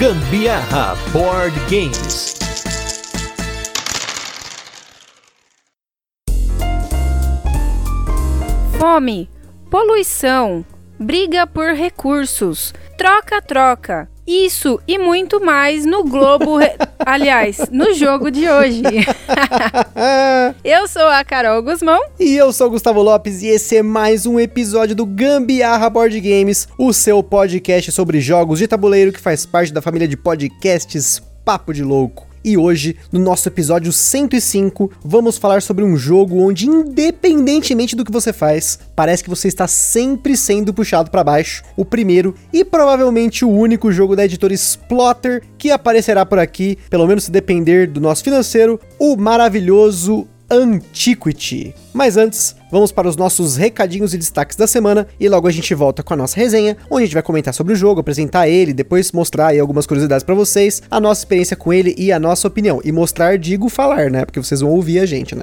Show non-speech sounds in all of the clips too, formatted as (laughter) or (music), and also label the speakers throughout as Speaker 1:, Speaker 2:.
Speaker 1: Gambiarra Board Games.
Speaker 2: Fome, poluição, briga por recursos, troca-troca. Isso e muito mais no Globo. Re... (laughs) Aliás, no jogo de hoje. (laughs) eu sou a Carol Guzmão.
Speaker 3: E eu sou o Gustavo Lopes. E esse é mais um episódio do Gambiarra Board Games, o seu podcast sobre jogos de tabuleiro que faz parte da família de podcasts Papo de Louco. E hoje, no nosso episódio 105, vamos falar sobre um jogo onde, independentemente do que você faz, parece que você está sempre sendo puxado para baixo. O primeiro e provavelmente o único jogo da editora Splotter que aparecerá por aqui, pelo menos se depender do nosso financeiro, o maravilhoso Antiquity. Mas antes, vamos para os nossos recadinhos e destaques da semana e logo a gente volta com a nossa resenha, onde a gente vai comentar sobre o jogo, apresentar ele, depois mostrar aí algumas curiosidades para vocês, a nossa experiência com ele e a nossa opinião. E mostrar, digo falar, né? Porque vocês vão ouvir a gente, né?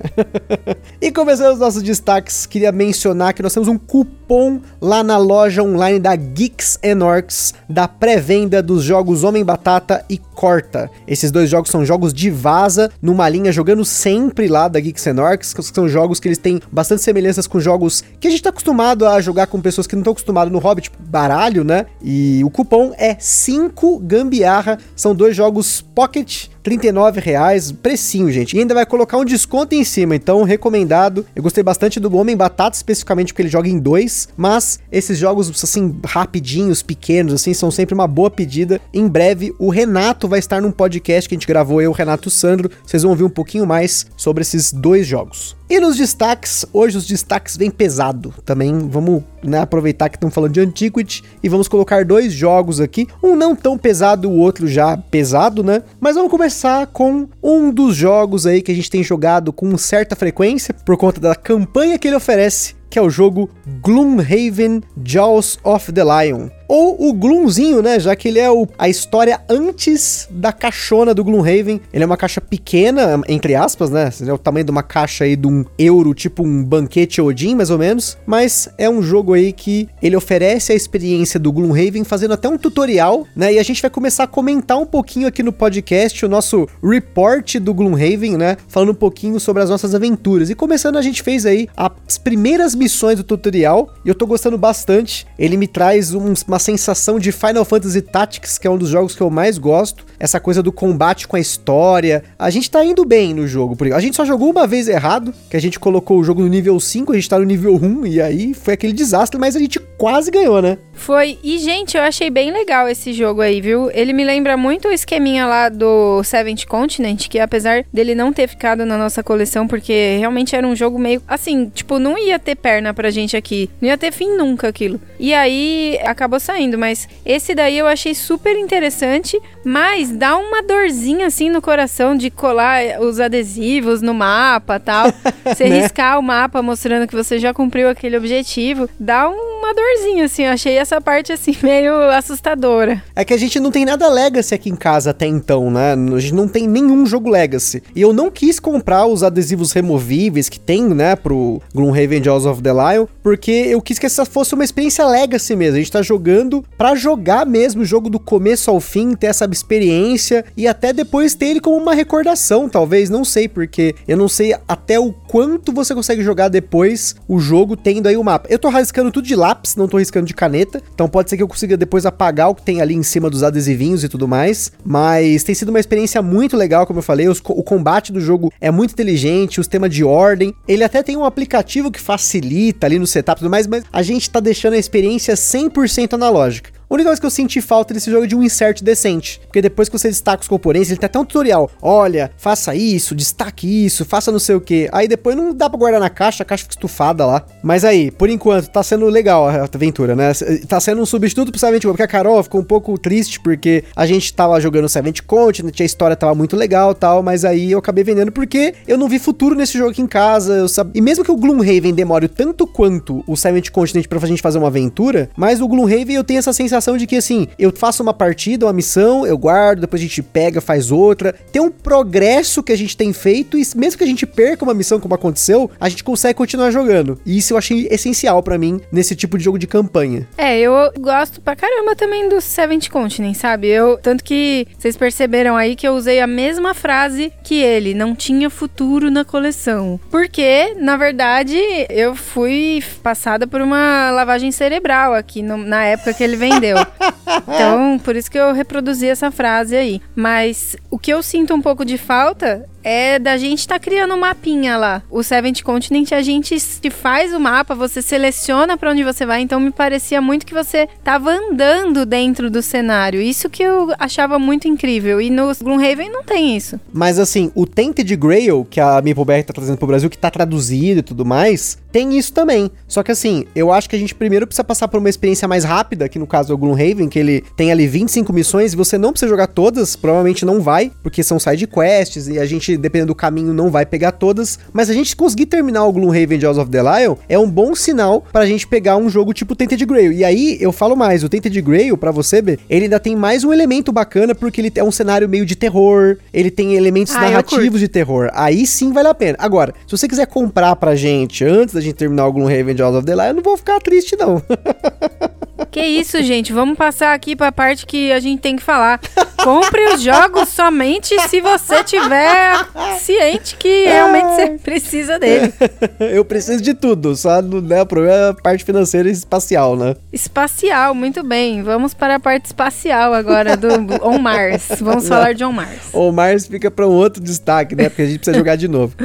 Speaker 3: (laughs) e começando os nossos destaques, queria mencionar que nós temos um cupom lá na loja online da Geeks and Orcs da pré-venda dos jogos Homem Batata e Corta. Esses dois jogos são jogos de vaza, numa linha jogando sempre lá da Geeks and Orcs, que são jogos que eles têm bastante semelhanças com jogos que a gente tá acostumado a jogar com pessoas que não estão acostumadas no hobby, tipo baralho, né? E o cupom é 5 gambiarra, são dois jogos Pocket 39 reais, precinho, gente. E ainda vai colocar um desconto em cima, então recomendado. Eu gostei bastante do Homem Batata, especificamente porque ele joga em dois, mas esses jogos, assim, rapidinhos, pequenos, assim, são sempre uma boa pedida. Em breve, o Renato vai estar num podcast que a gente gravou, eu, Renato Sandro. Vocês vão ouvir um pouquinho mais sobre esses dois jogos. E nos destaques, hoje os destaques vêm pesado. Também vamos né, aproveitar que estamos falando de Antiquity e vamos colocar dois jogos aqui. Um não tão pesado, o outro já pesado, né? Mas vamos começar com um dos jogos aí que a gente tem jogado com certa frequência por conta da campanha que ele oferece, que é o jogo Gloomhaven Jaws of the Lion. Ou o Gloomzinho, né? Já que ele é o, a história antes da caixona do Gloomhaven. Ele é uma caixa pequena, entre aspas, né? É o tamanho de uma caixa aí de um euro, tipo um banquete Odin, mais ou menos. Mas é um jogo aí que ele oferece a experiência do Gloomhaven, fazendo até um tutorial, né? E a gente vai começar a comentar um pouquinho aqui no podcast o nosso report do Gloomhaven, né? Falando um pouquinho sobre as nossas aventuras. E começando, a gente fez aí as primeiras missões do tutorial. E eu tô gostando bastante. Ele me traz uns, uma sensação de Final Fantasy Tactics, que é um dos jogos que eu mais gosto. Essa coisa do combate com a história. A gente tá indo bem no jogo. A gente só jogou uma vez errado, que a gente colocou o jogo no nível 5, a gente tá no nível 1, e aí foi aquele desastre, mas a gente quase ganhou, né?
Speaker 2: Foi. E, gente, eu achei bem legal esse jogo aí, viu? Ele me lembra muito o esqueminha lá do Seventh Continent, que apesar dele não ter ficado na nossa coleção, porque realmente era um jogo meio. Assim, tipo, não ia ter perna pra gente aqui. Não ia ter fim nunca aquilo. E aí acabou saindo, mas esse daí eu achei super interessante, mas dá uma dorzinha assim no coração de colar os adesivos no mapa tal. (laughs) Você né? riscar o mapa mostrando que você já cumpriu aquele objetivo. Dá uma dorzinha, assim. Eu achei essa parte, assim, (laughs) meio assustadora.
Speaker 3: É que a gente não tem nada Legacy aqui em casa até então, né? A gente não tem nenhum jogo Legacy. E eu não quis comprar os adesivos removíveis que tem, né, pro Gloomhaven Jaws of the Lion, porque eu quis que essa fosse uma experiência Legacy mesmo. A gente tá jogando para jogar mesmo o jogo do começo ao fim, ter essa experiência e até depois ter ele como uma recordação, talvez, não sei, porque eu não sei até o quanto você consegue jogar depois o jogo tendo aí o mapa. Eu tô rascando tudo de lápis, não tô riscando de caneta, então pode ser que eu consiga depois apagar o que tem ali em cima dos adesivinhos e tudo mais, mas tem sido uma experiência muito legal, como eu falei, os, o combate do jogo é muito inteligente, o sistema de ordem, ele até tem um aplicativo que facilita ali no setup e tudo mais, mas a gente tá deixando a experiência 100% analógica. A única coisa que eu senti falta desse jogo é de um insert decente. Porque depois que você destaca os componentes, ele tem até um tutorial. Olha, faça isso, destaque isso, faça não sei o que. Aí depois não dá pra guardar na caixa, a caixa fica estufada lá. Mas aí, por enquanto, tá sendo legal a aventura, né? Tá sendo um substituto pro Seventh porque a Carol ficou um pouco triste porque a gente tava jogando Seventh Continent, a história tava muito legal tal, mas aí eu acabei vendendo porque eu não vi futuro nesse jogo aqui em casa. Sab... E mesmo que o Gloomhaven demore tanto quanto o Seventh Continent pra gente fazer uma aventura, mas o Gloomhaven eu tenho essa sensação sensação de que, assim, eu faço uma partida, uma missão, eu guardo, depois a gente pega, faz outra. Tem um progresso que a gente tem feito e mesmo que a gente perca uma missão como aconteceu, a gente consegue continuar jogando. E isso eu achei essencial para mim nesse tipo de jogo de campanha.
Speaker 2: É, eu gosto pra caramba também do Seventh Continent, sabe? Eu, tanto que vocês perceberam aí que eu usei a mesma frase que ele, não tinha futuro na coleção. Porque, na verdade, eu fui passada por uma lavagem cerebral aqui no, na época que ele vendeu. (laughs) então, por isso que eu reproduzi essa frase aí. Mas o que eu sinto um pouco de falta é da gente estar tá criando um mapinha lá. O Seventh Continent, a gente se faz o mapa, você seleciona para onde você vai, então me parecia muito que você tava andando dentro do cenário. Isso que eu achava muito incrível. E no Gloomhaven não tem isso.
Speaker 3: Mas assim, o Tainted Grail, que a MapleBR tá trazendo pro Brasil, que tá traduzido e tudo mais, tem isso também. Só que assim, eu acho que a gente primeiro precisa passar por uma experiência mais rápida, que no caso é o Gloomhaven, que ele tem ali 25 missões e você não precisa jogar todas, provavelmente não vai, porque são side quests e a gente dependendo do caminho, não vai pegar todas. Mas a gente conseguir terminar o Gloomhaven Jaws of the Lion é um bom sinal pra gente pegar um jogo tipo Tainted Grail. E aí, eu falo mais, o Tainted Grail, pra você, B, ele ainda tem mais um elemento bacana, porque ele é um cenário meio de terror, ele tem elementos ah, narrativos de terror. Aí sim vale a pena. Agora, se você quiser comprar pra gente antes da gente terminar o Gloomhaven Jaws of the Lion, eu não vou ficar triste, não. (laughs)
Speaker 2: Que isso, gente? Vamos passar aqui para a parte que a gente tem que falar. Compre os jogos somente se você tiver ciente que realmente você precisa dele. (laughs)
Speaker 3: Eu preciso de tudo, só né, o problema é a parte financeira e espacial, né?
Speaker 2: Espacial, muito bem. Vamos para a parte espacial agora do On Mars. Vamos Não. falar de On Mars.
Speaker 3: On Mars fica para um outro destaque, né? Porque a gente precisa jogar de novo.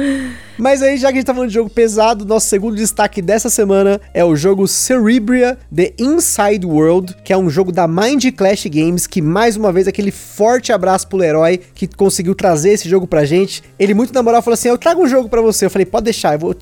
Speaker 3: Mas aí, já que a gente tá falando de jogo pesado, nosso segundo destaque dessa semana é o jogo Cerebria The Inside World, que é um jogo da Mind Clash Games, que mais uma vez aquele forte abraço pro herói que conseguiu trazer esse jogo pra gente. Ele muito na moral falou assim: "Eu trago um jogo para você". Eu falei: "Pode deixar, eu vou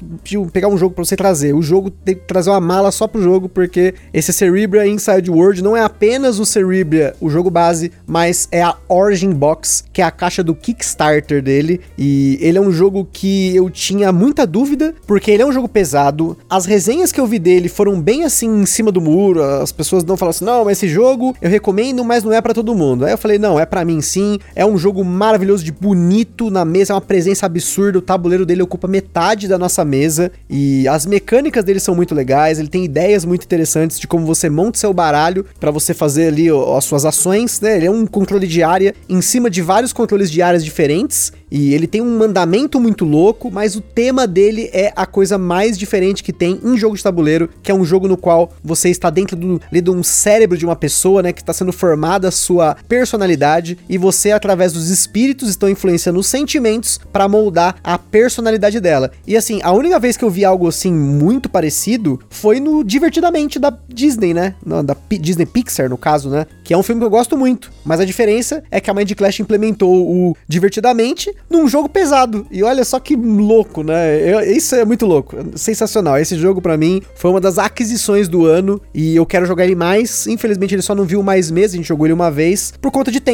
Speaker 3: pegar um jogo para você trazer". O jogo tem que trazer uma mala só pro jogo, porque esse Cerebria Inside World não é apenas o Cerebria, o jogo base, mas é a Origin Box, que é a caixa do Kickstarter dele, e ele é um jogo que eu tinha muita dúvida, porque ele é um jogo pesado. As resenhas que eu vi dele foram bem assim em cima do muro. As pessoas não falam assim: "Não, mas esse jogo eu recomendo, mas não é para todo mundo". Aí eu falei: "Não, é para mim sim. É um jogo maravilhoso de bonito na mesa, é uma presença absurda. O tabuleiro dele ocupa metade da nossa mesa e as mecânicas dele são muito legais. Ele tem ideias muito interessantes de como você monta seu baralho para você fazer ali as suas ações, né? Ele é um controle de área em cima de vários controles de áreas diferentes e ele tem um mandamento muito louco, mas o tema dele é a coisa mais diferente que tem em jogo de tabuleiro, que é um jogo no qual você está dentro do, de um cérebro de uma pessoa, né, que está sendo formada a sua personalidade e você através dos espíritos estão influenciando os sentimentos para moldar a personalidade dela. E assim, a única vez que eu vi algo assim muito parecido foi no Divertidamente da Disney, né? Não, da P Disney Pixar, no caso, né? Que é um filme que eu gosto muito. Mas a diferença é que a Mind Clash implementou o Divertidamente num jogo pesado. E olha só que louco, né? Eu, isso é muito louco. Sensacional. Esse jogo, para mim, foi uma das aquisições do ano. E eu quero jogar ele mais. Infelizmente, ele só não viu mais meses. A gente jogou ele uma vez por conta de tempo.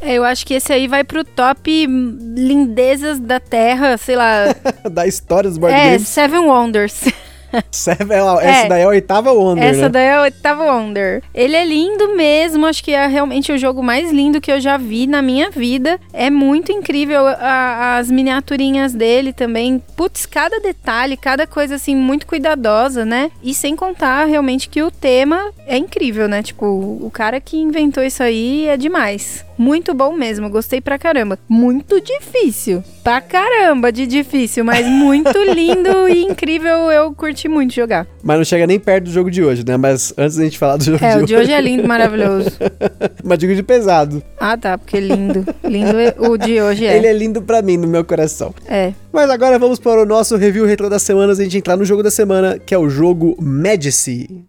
Speaker 2: É, eu acho que esse aí vai pro top lindezas da Terra, sei lá. (laughs)
Speaker 3: da história dos board
Speaker 2: é, games. É, Seven Wonders. (laughs) (laughs)
Speaker 3: Seven, essa é, daí é a oitava Wonder.
Speaker 2: Essa
Speaker 3: né?
Speaker 2: daí é a oitava Wonder. Ele é lindo mesmo, acho que é realmente o jogo mais lindo que eu já vi na minha vida. É muito incrível a, as miniaturinhas dele também. Putz, cada detalhe, cada coisa assim, muito cuidadosa, né? E sem contar realmente que o tema é incrível, né? Tipo, o cara que inventou isso aí é demais. Muito bom mesmo, gostei pra caramba. Muito difícil. Pra caramba de difícil, mas muito (laughs) lindo e incrível. Eu curti muito jogar.
Speaker 3: Mas não chega nem perto do jogo de hoje, né? Mas antes da gente falar do jogo
Speaker 2: é,
Speaker 3: de hoje.
Speaker 2: É, o de hoje é lindo, maravilhoso. (laughs)
Speaker 3: mas digo de pesado.
Speaker 2: Ah, tá, porque lindo. Lindo é, o de hoje é.
Speaker 3: Ele é lindo pra mim, no meu coração.
Speaker 2: É.
Speaker 3: Mas agora vamos para o nosso review retro das semanas. A gente entrar no jogo da semana, que é o jogo Medici.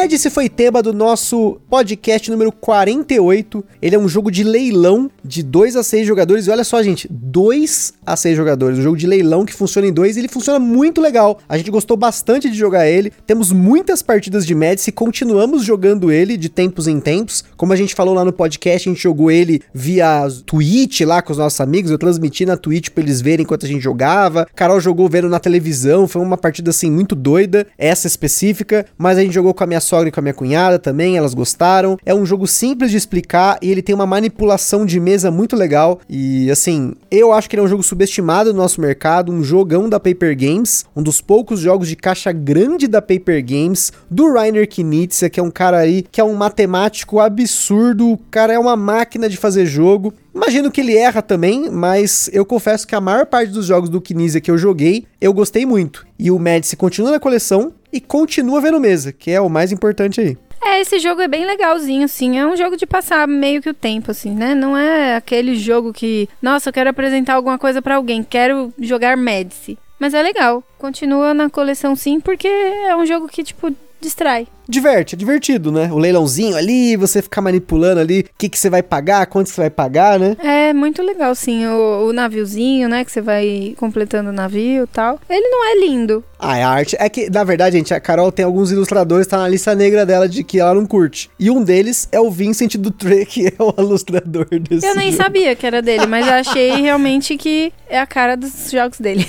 Speaker 3: Medici foi tema do nosso podcast número 48. Ele é um jogo de leilão de 2 a 6 jogadores. E olha só, gente, 2 a 6 jogadores. Um jogo de leilão que funciona em dois e ele funciona muito legal. A gente gostou bastante de jogar ele. Temos muitas partidas de Medici, continuamos jogando ele de tempos em tempos. Como a gente falou lá no podcast, a gente jogou ele via Twitch lá com os nossos amigos. Eu transmiti na Twitch pra eles verem enquanto a gente jogava. Carol jogou vendo na televisão. Foi uma partida assim muito doida, essa específica. Mas a gente jogou com a minha sogra e com a minha cunhada também, elas gostaram. É um jogo simples de explicar e ele tem uma manipulação de mesa muito legal. E assim, eu acho que ele é um jogo subestimado no nosso mercado, um jogão da Paper Games, um dos poucos jogos de caixa grande da Paper Games, do Rainer Knizia, que é um cara aí que é um matemático absurdo, o cara é uma máquina de fazer jogo. Imagino que ele erra também, mas eu confesso que a maior parte dos jogos do Knizia que eu joguei, eu gostei muito. E o Medici continua na coleção e continua vendo mesa, que é o mais importante aí.
Speaker 2: É, esse jogo é bem legalzinho, assim. É um jogo de passar meio que o tempo, assim, né? Não é aquele jogo que, nossa, eu quero apresentar alguma coisa para alguém, quero jogar Medici. Mas é legal. Continua na coleção sim, porque é um jogo que, tipo, distrai.
Speaker 3: Diverte, é divertido, né? O leilãozinho ali, você ficar manipulando ali o que, que você vai pagar, quanto você vai pagar, né?
Speaker 2: É muito legal, sim. O, o naviozinho, né? Que você vai completando o navio e tal. Ele não é lindo.
Speaker 3: Ah, a arte. É que, na verdade, gente, a Carol tem alguns ilustradores, tá na lista negra dela de que ela não curte. E um deles é o Vincent Dutre, que é o ilustrador desse.
Speaker 2: Eu nem
Speaker 3: jogo.
Speaker 2: sabia que era dele, mas eu achei realmente que é a cara dos jogos dele.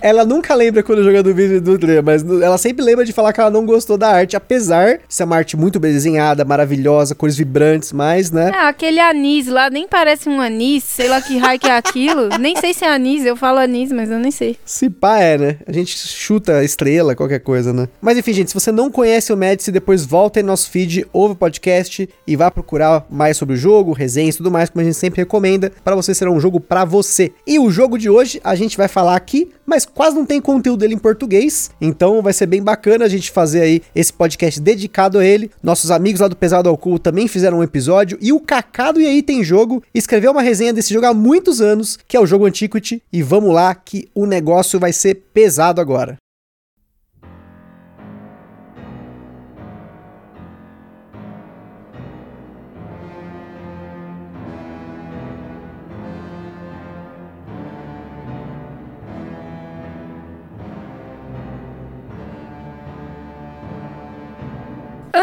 Speaker 3: ela nunca lembra quando joga do Vincent Dutre, mas ela sempre lembra de falar que ela não gostou da arte, apesar de ser uma arte muito bem desenhada, maravilhosa, cores vibrantes, mas, né?
Speaker 2: É, aquele anis lá nem parece um anis, sei lá que raio que é aquilo. (laughs) nem sei se é anis, eu falo anis, mas eu nem sei.
Speaker 3: Se pá é, né? A gente chuta estrela, qualquer coisa, né? Mas enfim, gente, se você não conhece o Medici, depois volta em nosso feed, ouve o podcast e vá procurar mais sobre o jogo, resenhas e tudo mais, como a gente sempre recomenda, para você ser um jogo para você. E o jogo de hoje a gente vai falar aqui, mas quase não tem conteúdo dele em português, então vai ser bem bacana a gente fazer aí esse podcast dedicado a ele. Nossos amigos lá do Pesado ao Cu também fizeram um episódio e o Cacado e aí tem jogo escreveu uma resenha desse jogo há muitos anos, que é o jogo Antiquity, e vamos lá que o negócio vai ser pesado agora.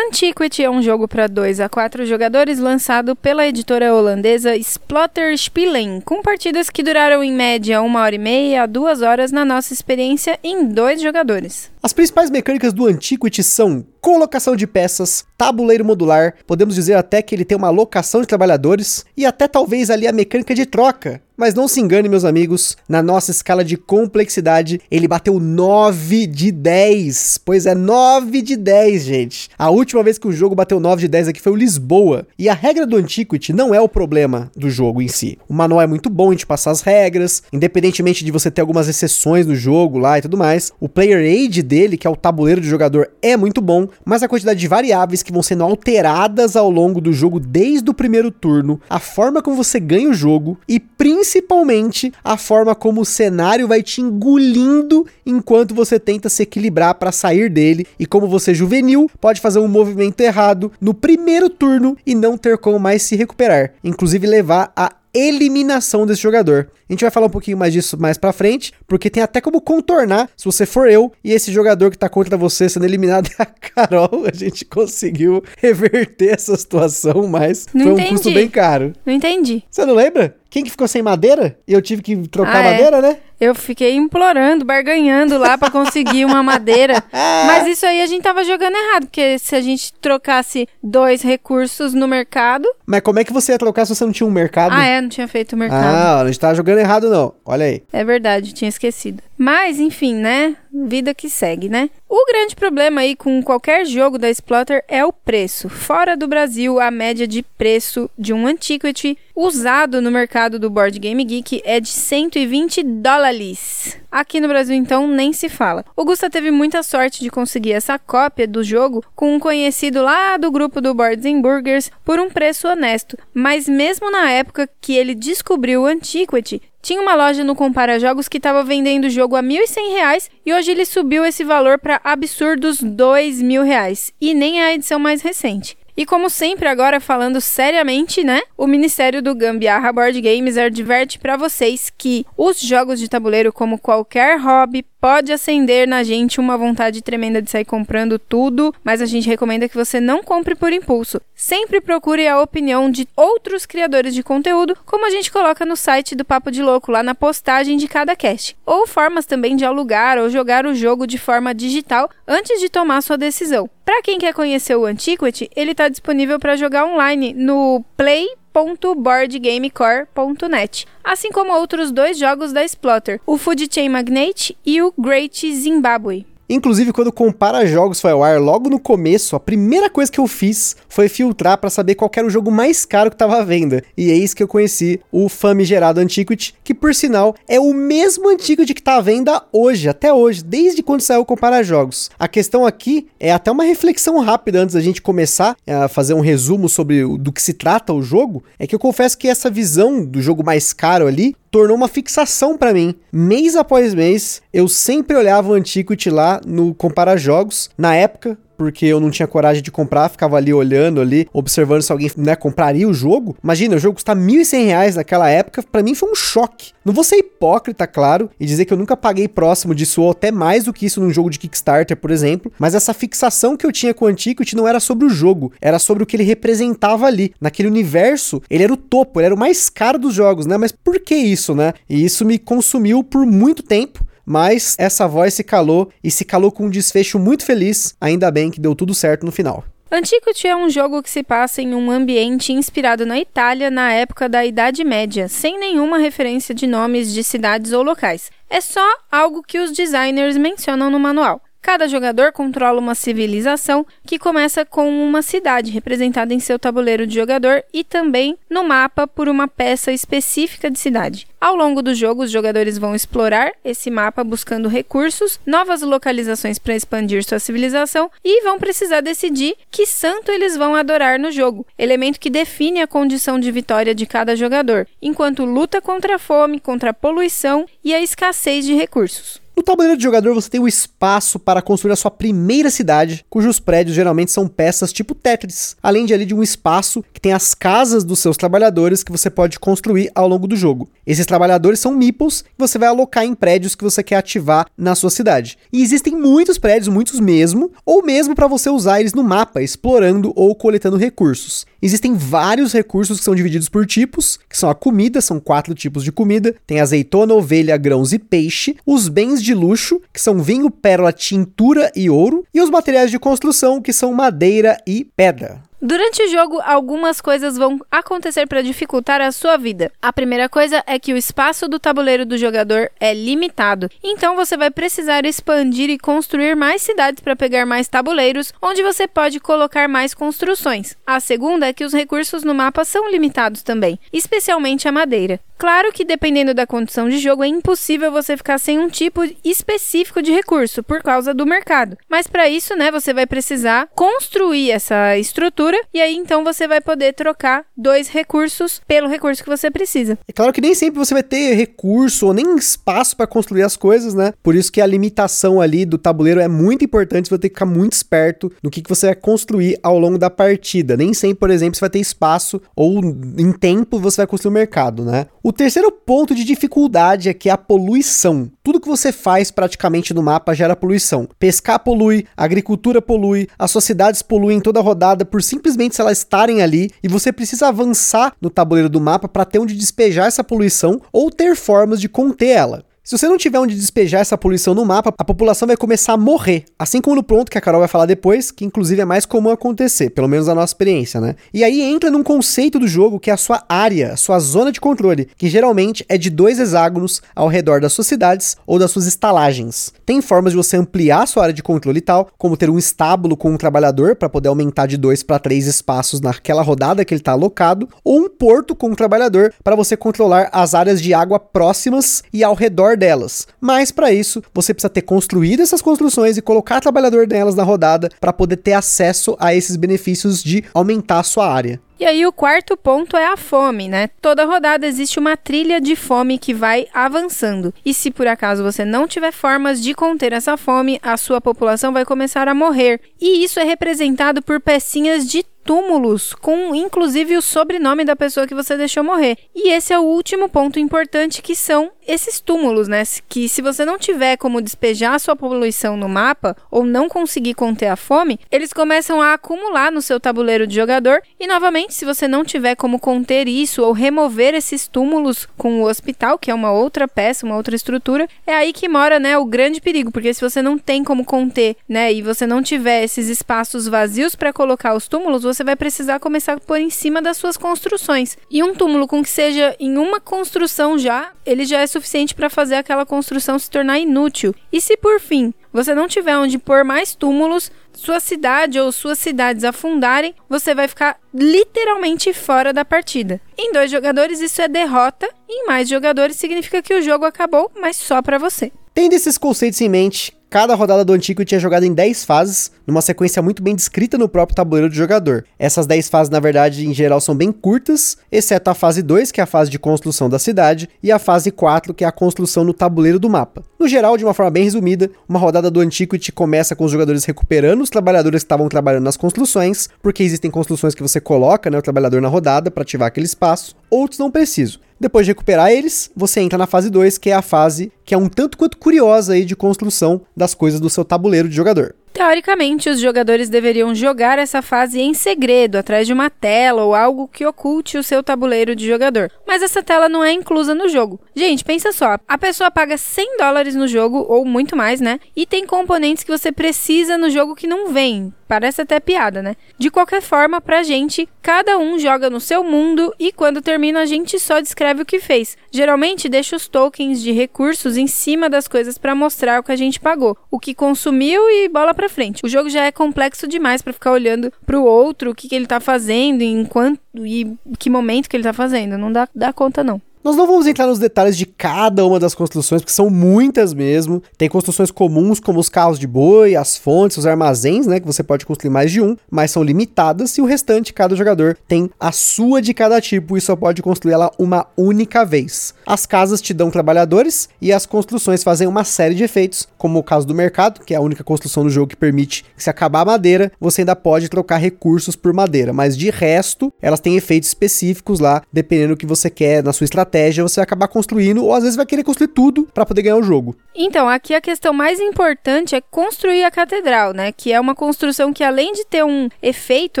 Speaker 2: Antiquity é um jogo para 2 a 4 jogadores lançado pela editora holandesa Splotter Spelen, com partidas que duraram em média uma hora e meia a duas horas na nossa experiência em dois jogadores.
Speaker 3: As principais mecânicas do Antiquity são colocação de peças, tabuleiro modular, podemos dizer até que ele tem uma alocação de trabalhadores e até talvez ali a mecânica de troca. Mas não se engane, meus amigos, na nossa escala de complexidade, ele bateu 9 de 10. Pois é, 9 de 10, gente. A última vez que o jogo bateu 9 de 10 aqui foi o Lisboa. E a regra do Antiquity não é o problema do jogo em si. O manual é muito bom de passar as regras, independentemente de você ter algumas exceções no jogo lá e tudo mais. O player aid dele, que é o tabuleiro de jogador, é muito bom, mas a quantidade de variáveis que vão sendo alteradas ao longo do jogo desde o primeiro turno, a forma como você ganha o jogo e principalmente a forma como o cenário vai te engolindo enquanto você tenta se equilibrar para sair dele. E como você juvenil pode fazer um movimento errado no primeiro turno e não ter como mais se recuperar, inclusive levar a eliminação desse jogador. A gente vai falar um pouquinho mais disso mais pra frente, porque tem até como contornar, se você for eu e esse jogador que tá contra você sendo eliminado é (laughs) a Carol, a gente conseguiu reverter essa situação, mas
Speaker 2: Não
Speaker 3: foi um
Speaker 2: entendi.
Speaker 3: custo bem caro.
Speaker 2: Não entendi.
Speaker 3: Você não lembra? Quem que ficou sem madeira? E eu tive que trocar
Speaker 2: Ah, é?
Speaker 3: madeira, né?
Speaker 2: Eu fiquei implorando, barganhando lá pra conseguir uma madeira. (laughs) Mas isso aí a gente tava jogando errado, porque se a gente trocasse dois recursos no mercado.
Speaker 3: Mas como é que você ia trocar se você não tinha um mercado?
Speaker 2: Ah, é, não tinha feito o mercado.
Speaker 3: Ah, a gente tava jogando errado não. Olha aí.
Speaker 2: É verdade, tinha esquecido. Mas, enfim, né? Vida que segue, né? O grande problema aí com qualquer jogo da Splotter é o preço. Fora do Brasil, a média de preço de um Antiquity usado no mercado do Board Game Geek é de 120 dólares. Aqui no Brasil, então, nem se fala. O Gusta teve muita sorte de conseguir essa cópia do jogo com um conhecido lá do grupo do Boards and Burgers por um preço honesto. Mas mesmo na época que ele descobriu o Antiquity, Tinha uma loja no Compara Jogos que estava vendendo o jogo a R$ 1.100 e hoje ele subiu esse valor para absurdos R$ 2.000. E nem é a edição mais recente. E como sempre, agora falando seriamente, né? O Ministério do Gambiarra Board Games adverte para vocês que os jogos de tabuleiro, como qualquer hobby, pode acender na gente uma vontade tremenda de sair comprando tudo, mas a gente recomenda que você não compre por impulso. Sempre procure a opinião de outros criadores de conteúdo, como a gente coloca no site do Papo de Louco, lá na postagem de cada cast. Ou formas também de alugar ou jogar o jogo de forma digital antes de tomar sua decisão. Para quem quer conhecer o Antiquity, ele está disponível para jogar online no Play www.boardgamecore.net, assim como outros dois jogos da Splotter, o Food Chain Magnate e o Great Zimbabwe.
Speaker 3: Inclusive, quando compara jogos ar logo no começo, a primeira coisa que eu fiz foi filtrar para saber qual era o jogo mais caro que estava à venda. E é isso que eu conheci o famigerado Antiquity, que por sinal é o mesmo Antiquity que está à venda hoje, até hoje, desde quando saiu comparar jogos. A questão aqui é até uma reflexão rápida antes da gente começar a fazer um resumo sobre do que se trata o jogo, é que eu confesso que essa visão do jogo mais caro ali tornou uma fixação para mim. Mês após mês, eu sempre olhava o Antiquity lá no Compara Jogos. Na época, porque eu não tinha coragem de comprar, ficava ali olhando ali, observando se alguém né, compraria o jogo. Imagina, o jogo custa R$ 1.100 naquela época, para mim foi um choque. Não vou ser hipócrita, claro, e dizer que eu nunca paguei próximo disso ou até mais do que isso num jogo de Kickstarter, por exemplo, mas essa fixação que eu tinha com o Antiquity não era sobre o jogo, era sobre o que ele representava ali. Naquele universo, ele era o topo, ele era o mais caro dos jogos, né? Mas por que isso, né? E isso me consumiu por muito tempo mas essa voz se calou e se calou com um desfecho muito feliz, ainda bem que deu tudo certo no final.
Speaker 2: Antiquity é um jogo que se passa em um ambiente inspirado na Itália na época da Idade Média, sem nenhuma referência de nomes de cidades ou locais. É só algo que os designers mencionam no manual. Cada jogador controla uma civilização que começa com uma cidade representada em seu tabuleiro de jogador e também no mapa por uma peça específica de cidade. Ao longo do jogo, os jogadores vão explorar esse mapa buscando recursos, novas localizações para expandir sua civilização e vão precisar decidir que santo eles vão adorar no jogo, elemento que define a condição de vitória de cada jogador, enquanto luta contra a fome, contra a poluição e a escassez de recursos.
Speaker 3: No tabuleiro de jogador você tem o espaço para construir a sua primeira cidade, cujos prédios geralmente são peças tipo Tetris, além de ali de um espaço que tem as casas dos seus trabalhadores que você pode construir ao longo do jogo. Esses trabalhadores são meeples que você vai alocar em prédios que você quer ativar na sua cidade. E existem muitos prédios, muitos mesmo, ou mesmo para você usar eles no mapa, explorando ou coletando recursos. Existem vários recursos que são divididos por tipos, que são a comida, são quatro tipos de comida, tem azeitona, ovelha, grãos e peixe, os bens de de luxo, que são vinho, pérola, tintura e ouro, e os materiais de construção, que são madeira e pedra.
Speaker 2: Durante o jogo, algumas coisas vão acontecer para dificultar a sua vida. A primeira coisa é que o espaço do tabuleiro do jogador é limitado, então você vai precisar expandir e construir mais cidades para pegar mais tabuleiros, onde você pode colocar mais construções. A segunda é que os recursos no mapa são limitados também, especialmente a madeira. Claro que dependendo da condição de jogo é impossível você ficar sem um tipo específico de recurso por causa do mercado. Mas para isso, né, você vai precisar construir essa estrutura e aí então você vai poder trocar dois recursos pelo recurso que você precisa.
Speaker 3: É claro que nem sempre você vai ter recurso ou nem espaço para construir as coisas, né? Por isso que a limitação ali do tabuleiro é muito importante, você vai ter que ficar muito esperto no que, que você vai construir ao longo da partida. Nem sempre, por exemplo, você vai ter espaço ou em tempo você vai construir o mercado, né? O terceiro ponto de dificuldade é que é a poluição. Tudo que você faz praticamente no mapa gera poluição. Pescar polui, agricultura polui, as suas cidades poluem toda rodada por simplesmente se elas estarem ali e você precisa avançar no tabuleiro do mapa para ter onde despejar essa poluição ou ter formas de conter ela. Se você não tiver onde despejar essa poluição no mapa, a população vai começar a morrer. Assim como no ponto que a Carol vai falar depois, que inclusive é mais comum acontecer, pelo menos na nossa experiência, né? E aí entra num conceito do jogo que é a sua área, a sua zona de controle, que geralmente é de dois hexágonos ao redor das suas cidades ou das suas estalagens. Tem formas de você ampliar a sua área de controle e tal, como ter um estábulo com um trabalhador para poder aumentar de dois para três espaços naquela rodada que ele está alocado, ou um porto com um trabalhador para você controlar as áreas de água próximas e ao redor delas. Mas para isso, você precisa ter construído essas construções e colocar trabalhador nelas na rodada para poder ter acesso a esses benefícios de aumentar a sua área.
Speaker 2: E aí o quarto ponto é a fome, né? Toda rodada existe uma trilha de fome que vai avançando. E se por acaso você não tiver formas de conter essa fome, a sua população vai começar a morrer. E isso é representado por pecinhas de túmulos, com inclusive o sobrenome da pessoa que você deixou morrer. E esse é o último ponto importante que são esses túmulos, né? Que se você não tiver como despejar sua poluição no mapa ou não conseguir conter a fome, eles começam a acumular no seu tabuleiro de jogador. E novamente, se você não tiver como conter isso ou remover esses túmulos com o hospital, que é uma outra peça, uma outra estrutura, é aí que mora, né, o grande perigo, porque se você não tem como conter, né, e você não tiver esses espaços vazios para colocar os túmulos, você vai precisar começar a pôr em cima das suas construções. E um túmulo com que seja em uma construção já, ele já é suficiente para fazer aquela construção se tornar inútil. E se por fim você não tiver onde pôr mais túmulos, sua cidade ou suas cidades afundarem, você vai ficar literalmente fora da partida. Em dois jogadores isso é derrota, em mais jogadores significa que o jogo acabou, mas só para você.
Speaker 3: Tendo esses conceitos em mente, Cada rodada do Antiquity é jogada em 10 fases, numa sequência muito bem descrita no próprio tabuleiro do jogador. Essas 10 fases, na verdade, em geral, são bem curtas, exceto a fase 2, que é a fase de construção da cidade, e a fase 4, que é a construção no tabuleiro do mapa. No geral, de uma forma bem resumida, uma rodada do Antiquity começa com os jogadores recuperando os trabalhadores que estavam trabalhando nas construções, porque existem construções que você coloca né, o trabalhador na rodada para ativar aquele espaço, outros não precisam. Depois de recuperar eles, você entra na fase 2, que é a fase que é um tanto quanto curiosa aí de construção das coisas do seu tabuleiro de jogador.
Speaker 2: Teoricamente, os jogadores deveriam jogar essa fase em segredo, atrás de uma tela ou algo que oculte o seu tabuleiro de jogador. Mas essa tela não é inclusa no jogo. Gente, pensa só: a pessoa paga 100 dólares no jogo, ou muito mais, né? E tem componentes que você precisa no jogo que não vem. Parece até piada, né? De qualquer forma, pra gente, cada um joga no seu mundo e quando termina a gente só descreve o que fez. Geralmente deixa os tokens de recursos em cima das coisas para mostrar o que a gente pagou, o que consumiu e bola para frente. O jogo já é complexo demais para ficar olhando pro outro, o que, que ele tá fazendo, em quanto e que momento que ele tá fazendo. Não dá, dá conta não.
Speaker 3: Nós não vamos entrar nos detalhes de cada uma das construções, porque são muitas mesmo. Tem construções comuns, como os carros de boi, as fontes, os armazéns, né? Que você pode construir mais de um, mas são limitadas. E o restante, cada jogador tem a sua de cada tipo e só pode construir ela uma única vez. As casas te dão trabalhadores e as construções fazem uma série de efeitos, como o caso do mercado, que é a única construção do jogo que permite que, se acabar a madeira, você ainda pode trocar recursos por madeira. Mas de resto, elas têm efeitos específicos lá, dependendo do que você quer na sua estratégia estratégia, você vai acabar construindo, ou às vezes vai querer construir tudo para poder ganhar o jogo.
Speaker 2: Então, aqui a questão mais importante é construir a catedral, né? Que é uma construção que, além de ter um efeito,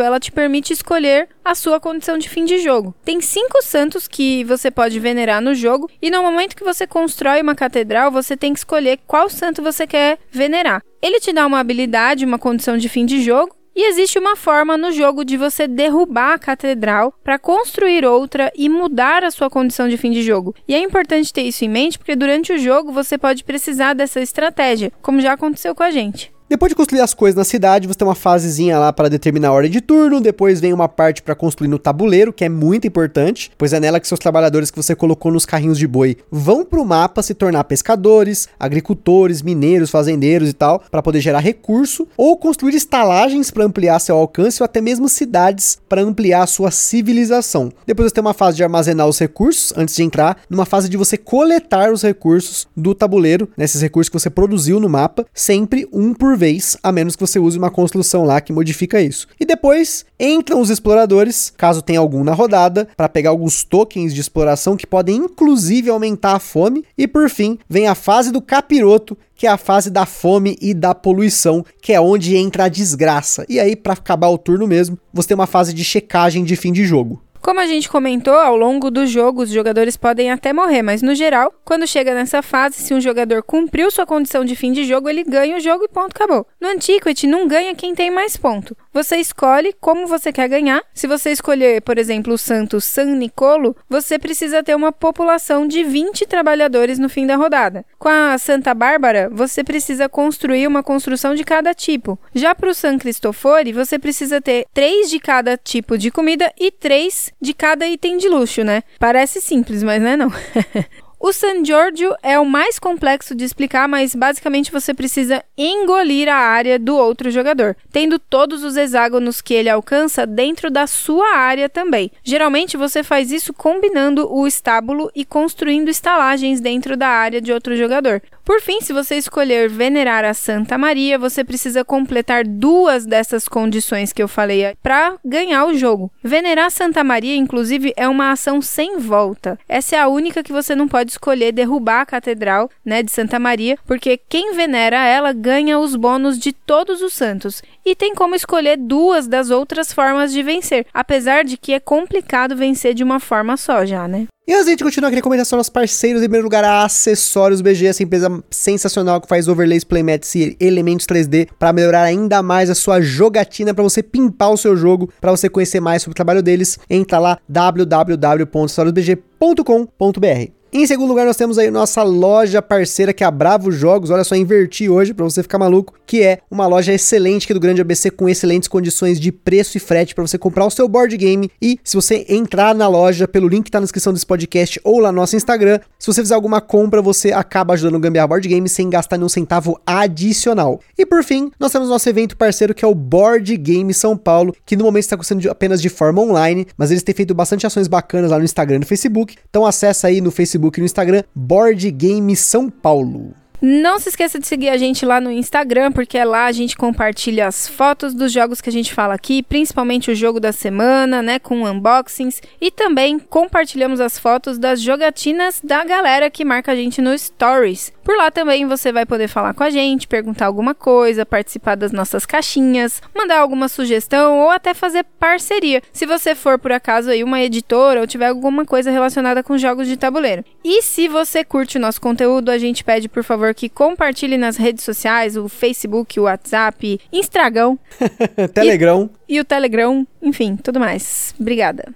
Speaker 2: ela te permite escolher a sua condição de fim de jogo. Tem cinco santos que você pode venerar no jogo, e no momento que você constrói uma catedral, você tem que escolher qual santo você quer venerar. Ele te dá uma habilidade, uma condição de fim de jogo, e existe uma forma no jogo de você derrubar a catedral para construir outra e mudar a sua condição de fim de jogo. E é importante ter isso em mente porque durante o jogo você pode precisar dessa estratégia, como já aconteceu com a gente.
Speaker 3: Depois de construir as coisas na cidade, você tem uma fasezinha lá para determinar a ordem de turno, depois vem uma parte para construir no tabuleiro, que é muito importante, pois é nela que seus trabalhadores que você colocou nos carrinhos de boi vão para o mapa se tornar pescadores, agricultores, mineiros, fazendeiros e tal, para poder gerar recurso, ou construir estalagens para ampliar seu alcance, ou até mesmo cidades para ampliar sua civilização. Depois você tem uma fase de armazenar os recursos, antes de entrar numa fase de você coletar os recursos do tabuleiro, nesses recursos que você produziu no mapa, sempre um por vez, a menos que você use uma construção lá que modifica isso. E depois entram os exploradores, caso tenha algum na rodada, para pegar alguns tokens de exploração que podem inclusive aumentar a fome. E por fim, vem a fase do capiroto, que é a fase da fome e da poluição, que é onde entra a desgraça. E aí, para acabar o turno mesmo, você tem uma fase de checagem de fim de jogo.
Speaker 2: Como a gente comentou, ao longo do jogo os jogadores podem até morrer, mas no geral, quando chega nessa fase, se um jogador cumpriu sua condição de fim de jogo, ele ganha o jogo e ponto, acabou. No Antiquity, não ganha quem tem mais ponto. Você escolhe como você quer ganhar. Se você escolher, por exemplo, o santo San Nicolo, você precisa ter uma população de 20 trabalhadores no fim da rodada. Com a Santa Bárbara, você precisa construir uma construção de cada tipo. Já para o San Cristofori, você precisa ter 3 de cada tipo de comida e 3 de cada item de luxo, né? Parece simples, mas não é não. (laughs) O San Giorgio é o mais complexo de explicar, mas basicamente você precisa engolir a área do outro jogador, tendo todos os hexágonos que ele alcança dentro da sua área também. Geralmente você faz isso combinando o estábulo e construindo estalagens dentro da área de outro jogador. Por fim, se você escolher venerar a Santa Maria, você precisa completar duas dessas condições que eu falei para ganhar o jogo. Venerar Santa Maria, inclusive, é uma ação sem volta. Essa é a única que você não pode escolher derrubar a catedral, né, de Santa Maria, porque quem venera ela ganha os bônus de todos os santos. E tem como escolher duas das outras formas de vencer, apesar de que é complicado vencer de uma forma só já, né?
Speaker 3: E antes de a gente continuar, queria comentar sobre nossos parceiros. Em primeiro lugar, a Acessórios BG, essa empresa sensacional que faz overlays, playmats e elementos 3D para melhorar ainda mais a sua jogatina, para você pimpar o seu jogo, para você conhecer mais sobre o trabalho deles. Entra lá www.acessoriosbg.com.br. Em segundo lugar, nós temos aí nossa loja parceira, que é a Bravo Jogos. Olha só, inverti hoje para você ficar maluco, que é uma loja excelente aqui do Grande ABC com excelentes condições de preço e frete para você comprar o seu board game. E se você entrar na loja pelo link que tá na descrição desse podcast ou lá no nosso Instagram, se você fizer alguma compra, você acaba ajudando o Gambiarra Board Game sem gastar nenhum centavo adicional. E por fim, nós temos nosso evento parceiro que é o Board Game São Paulo, que no momento está acontecendo apenas de forma online, mas eles têm feito bastante ações bacanas lá no Instagram e no Facebook. Então acessa aí no Facebook Facebook e no Instagram, Board Game São Paulo.
Speaker 2: Não se esqueça de seguir a gente lá no Instagram, porque é lá a gente compartilha as fotos dos jogos que a gente fala aqui, principalmente o jogo da semana, né, com unboxings, e também compartilhamos as fotos das jogatinas da galera que marca a gente no Stories. Por lá também você vai poder falar com a gente, perguntar alguma coisa, participar das nossas caixinhas, mandar alguma sugestão ou até fazer parceria, se você for por acaso aí uma editora ou tiver alguma coisa relacionada com jogos de tabuleiro. E se você curte o nosso conteúdo, a gente pede por favor que compartilhe nas redes sociais, o Facebook, o WhatsApp, Instagram, (laughs)
Speaker 3: Telegram
Speaker 2: e, e o Telegram, enfim, tudo mais. Obrigada.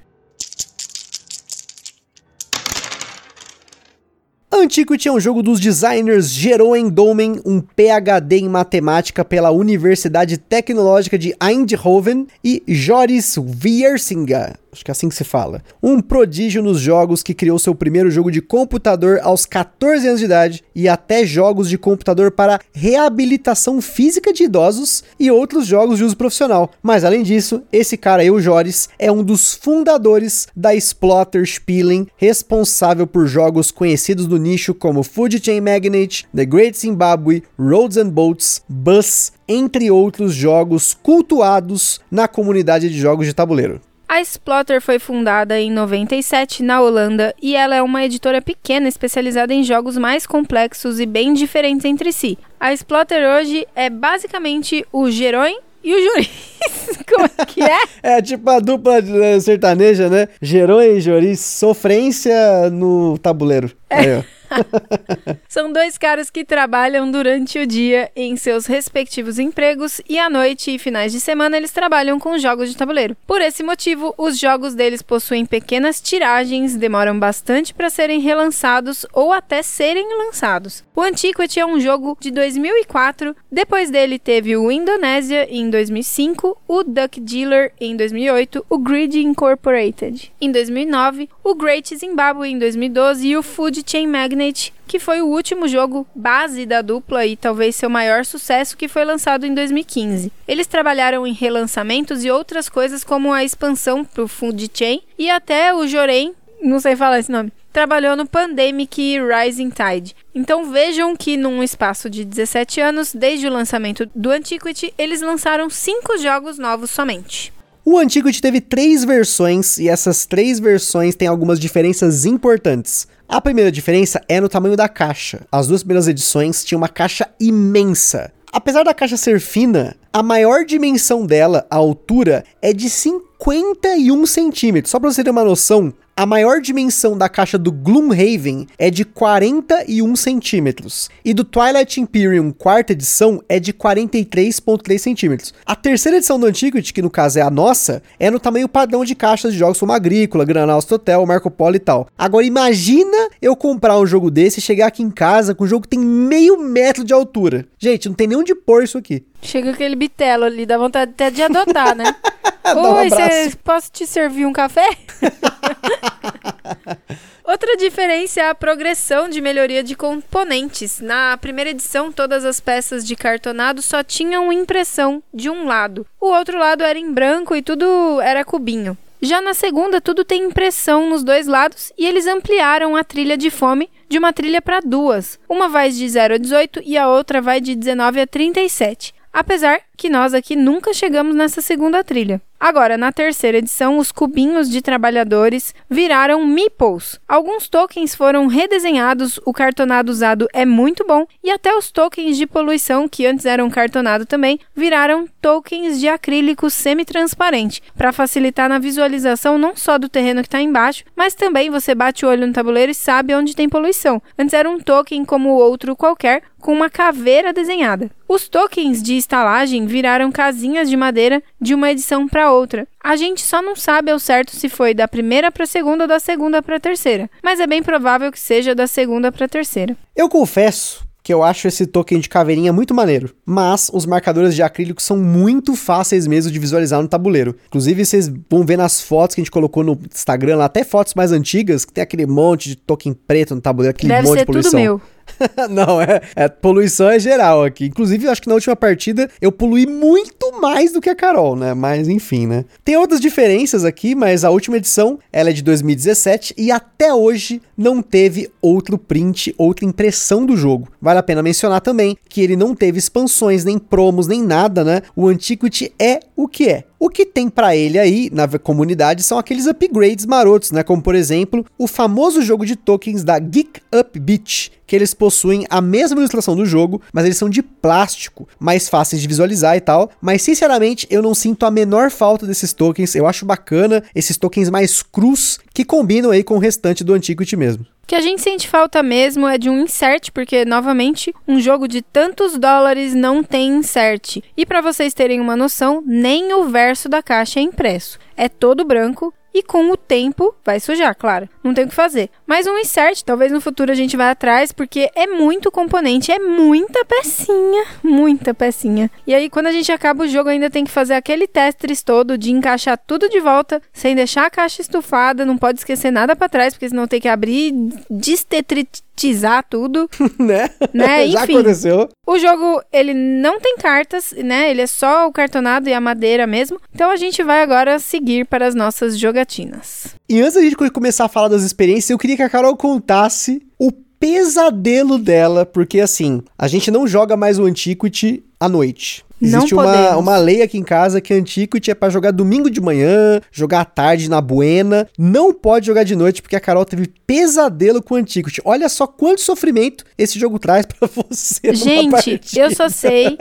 Speaker 3: Antiquity é um jogo dos designers Jeroen Domen, um PhD em matemática pela Universidade Tecnológica de Eindhoven, e Joris Wiersinga, acho que é assim que se fala. Um prodígio nos jogos que criou seu primeiro jogo de computador aos 14 anos de idade e até jogos de computador para reabilitação física de idosos e outros jogos de uso profissional. Mas além disso, esse cara aí, o Joris, é um dos fundadores da Splotter Spielen, responsável por jogos conhecidos do nicho como Food Chain Magnate, The Great Zimbabwe, Roads and Boats, Bus, entre outros jogos cultuados na comunidade de jogos de tabuleiro.
Speaker 2: A Splotter foi fundada em 97 na Holanda e ela é uma editora pequena especializada em jogos mais complexos e bem diferentes entre si. A Splotter hoje é basicamente o Geroin e o Juris. (laughs) Como é que é? (laughs)
Speaker 3: é tipo a dupla né, sertaneja, né? Geroin e Juris, sofrência no tabuleiro. É. Aí, ó. (laughs)
Speaker 2: São dois caras que trabalham durante o dia em seus respectivos empregos e à noite e finais de semana eles trabalham com jogos de tabuleiro. Por esse motivo, os jogos deles possuem pequenas tiragens, demoram bastante para serem relançados ou até serem lançados. O Antiquity é um jogo de 2004, depois dele teve o Indonésia em 2005, o Duck Dealer em 2008, o Grid Incorporated em 2009, o Great Zimbabwe em 2012 e o Food Chain Magnet que foi o último jogo base da dupla e talvez seu maior sucesso, que foi lançado em 2015. Eles trabalharam em relançamentos e outras coisas como a expansão para o Food Chain e até o Jorém, não sei falar esse nome, trabalhou no Pandemic e Rising Tide. Então vejam que num espaço de 17 anos, desde o lançamento do Antiquity, eles lançaram cinco jogos novos somente.
Speaker 3: O Antiquity teve três versões e essas três versões têm algumas diferenças importantes. A primeira diferença é no tamanho da caixa. As duas primeiras edições tinham uma caixa imensa. Apesar da caixa ser fina, a maior dimensão dela, a altura, é de 51 centímetros. Só para você ter uma noção, a maior dimensão da caixa do Gloomhaven é de 41 centímetros. E do Twilight Imperium quarta edição é de 43,3 centímetros. A terceira edição do Antiquity, que no caso é a nossa, é no tamanho padrão de caixas de jogos como Agrícola, Granal Hotel, Marco Polo e tal. Agora imagina eu comprar um jogo desse e chegar aqui em casa com um jogo que tem meio metro de altura. Gente, não tem nem onde pôr isso aqui.
Speaker 2: Chega aquele bitelo ali, dá vontade até de adotar, né? (laughs)
Speaker 3: Dá um
Speaker 2: Oi, cê- posso te servir um café? (laughs) Outra diferença é a progressão de melhoria de componentes. Na primeira edição, todas as peças de cartonado só tinham impressão de um lado. O outro lado era em branco e tudo era cubinho. Já na segunda, tudo tem impressão nos dois lados e eles ampliaram a trilha de fome de uma trilha para duas. Uma vai de 0 a 18 e a outra vai de 19 a 37. Apesar que nós aqui nunca chegamos nessa segunda trilha. Agora, na terceira edição, os cubinhos de trabalhadores viraram meeples. Alguns tokens foram redesenhados, o cartonado usado é muito bom, e até os tokens de poluição, que antes eram cartonado também, viraram tokens de acrílico semi-transparente, para facilitar na visualização não só do terreno que está embaixo, mas também você bate o olho no tabuleiro e sabe onde tem poluição. Antes era um token como outro qualquer, com uma caveira desenhada. Os tokens de estalagem viraram casinhas de madeira de uma edição para outra. A gente só não sabe ao certo se foi da primeira para a segunda ou da segunda para a terceira, mas é bem provável que seja da segunda para a terceira.
Speaker 3: Eu confesso que eu acho esse token de caveirinha muito maneiro, mas os marcadores de acrílico são muito fáceis mesmo de visualizar no tabuleiro. Inclusive, vocês vão ver nas fotos que a gente colocou no Instagram, lá, até fotos mais antigas, que tem aquele monte de token preto no tabuleiro, aquele
Speaker 2: Deve
Speaker 3: monte de poluição.
Speaker 2: tudo meu. (laughs)
Speaker 3: não, é, é poluição é geral aqui. Inclusive, eu acho que na última partida eu poluí muito mais do que a Carol, né? Mas enfim, né? Tem outras diferenças aqui, mas a última edição, ela é de 2017 e até hoje não teve outro print, outra impressão do jogo. Vale a pena mencionar também que ele não teve expansões, nem promos, nem nada, né? O Antiquity é o que é. O que tem pra ele aí na comunidade são aqueles upgrades marotos, né? Como por exemplo, o famoso jogo de tokens da Geek Up Beach, que eles possuem a mesma ilustração do jogo, mas eles são de plástico, mais fáceis de visualizar e tal. Mas sinceramente, eu não sinto a menor falta desses tokens. Eu acho bacana esses tokens mais crus que combinam aí com o restante do Antiquity mesmo.
Speaker 2: Que a gente sente falta mesmo é de um insert, porque, novamente, um jogo de tantos dólares não tem insert. E para vocês terem uma noção, nem o verso da caixa é impresso. É todo branco e com o tempo vai sujar, claro. Não tem o que fazer. Mas um insert, talvez no futuro a gente vá atrás, porque é muito componente, é muita pecinha, muita pecinha. E aí, quando a gente acaba o jogo, ainda tem que fazer aquele testes todo de encaixar tudo de volta, sem deixar a caixa estufada, não pode esquecer nada para trás, porque senão tem que abrir, destetritizar tudo, (laughs)
Speaker 3: né?
Speaker 2: né? (laughs)
Speaker 3: Já
Speaker 2: Enfim.
Speaker 3: aconteceu.
Speaker 2: O jogo, ele não tem cartas, né? Ele é só o cartonado e a madeira mesmo. Então a gente vai agora seguir para as nossas jogatinas.
Speaker 3: E antes da gente co- começar a falar das experiências, eu queria que a Carol contasse o pesadelo dela, porque assim, a gente não joga mais o Antiquity à noite. Existe uma, uma lei aqui em casa que Antiquity é pra jogar domingo de manhã, jogar à tarde na buena. Não pode jogar de noite porque a Carol teve pesadelo com Antiquity. Olha só quanto sofrimento esse jogo traz pra (laughs) você.
Speaker 2: Gente, eu só sei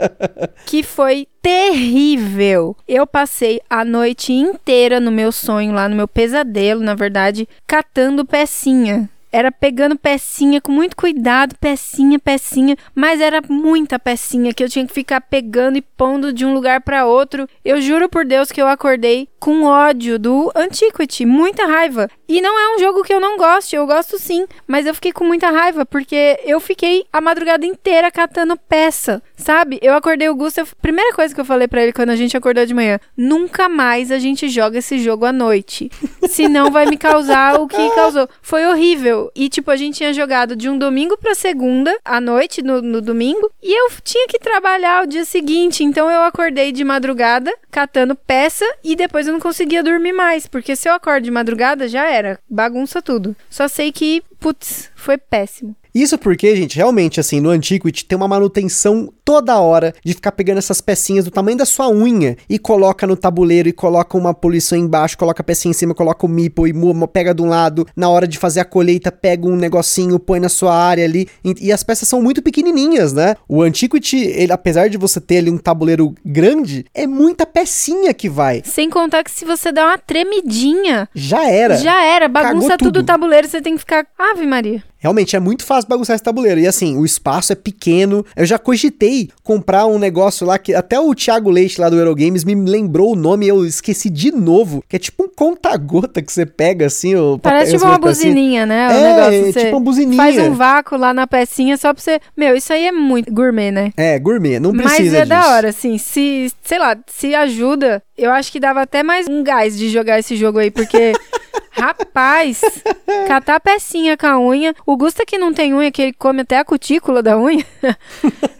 Speaker 2: que foi terrível. Eu passei a noite inteira no meu sonho lá, no meu pesadelo, na verdade, catando pecinha. Era pegando pecinha com muito cuidado, pecinha, pecinha, mas era muita pecinha que eu tinha que ficar pegando e pondo de um lugar para outro. Eu juro por Deus que eu acordei com ódio do Antiquity, muita raiva. E não é um jogo que eu não gosto, eu gosto sim, mas eu fiquei com muita raiva porque eu fiquei a madrugada inteira catando peça, sabe? Eu acordei o Gusto, primeira coisa que eu falei pra ele quando a gente acordou de manhã, nunca mais a gente joga esse jogo à noite, (laughs) senão vai me causar o que causou. Foi horrível. E tipo, a gente tinha jogado de um domingo pra segunda à noite no, no domingo e eu tinha que trabalhar o dia seguinte, então eu acordei de madrugada catando peça e depois eu não conseguia dormir mais, porque se eu acordo de madrugada já era, bagunça tudo. Só sei que, putz, foi péssimo.
Speaker 3: Isso porque, gente, realmente, assim, no Antiquity tem uma manutenção toda hora de ficar pegando essas pecinhas do tamanho da sua unha e coloca no tabuleiro e coloca uma poluição embaixo, coloca a pecinha em cima, coloca o meeple e pega de um lado. Na hora de fazer a colheita, pega um negocinho, põe na sua área ali. E, e as peças são muito pequenininhas, né? O Antiquity, ele, apesar de você ter ali um tabuleiro grande, é muita pecinha que vai.
Speaker 2: Sem contar que se você dá uma tremidinha,
Speaker 3: Já era.
Speaker 2: já era, bagunça tudo
Speaker 3: tudo.
Speaker 2: o tabuleiro, você tem que ficar, Ave Maria.
Speaker 3: Realmente é muito fácil bagunçar esse tabuleiro. E assim, o espaço é pequeno. Eu já cogitei comprar um negócio lá que até o Thiago Leite lá do Eurogames me lembrou o nome e eu esqueci de novo. Que é tipo um conta-gota que você pega assim. O
Speaker 2: Parece tipo uma
Speaker 3: as pecinhas.
Speaker 2: buzininha, né? O
Speaker 3: É,
Speaker 2: negócio,
Speaker 3: é tipo uma buzininha.
Speaker 2: Faz um vácuo lá na pecinha só pra você. Meu, isso aí é muito gourmet, né?
Speaker 3: É, gourmet, não precisa
Speaker 2: Mas é
Speaker 3: disso.
Speaker 2: da hora, assim. Se, sei lá, se ajuda, eu acho que dava até mais um gás de jogar esse jogo aí, porque. (laughs) Rapaz, catar pecinha com a unha. O Gusta que não tem unha, que ele come até a cutícula da unha. (laughs)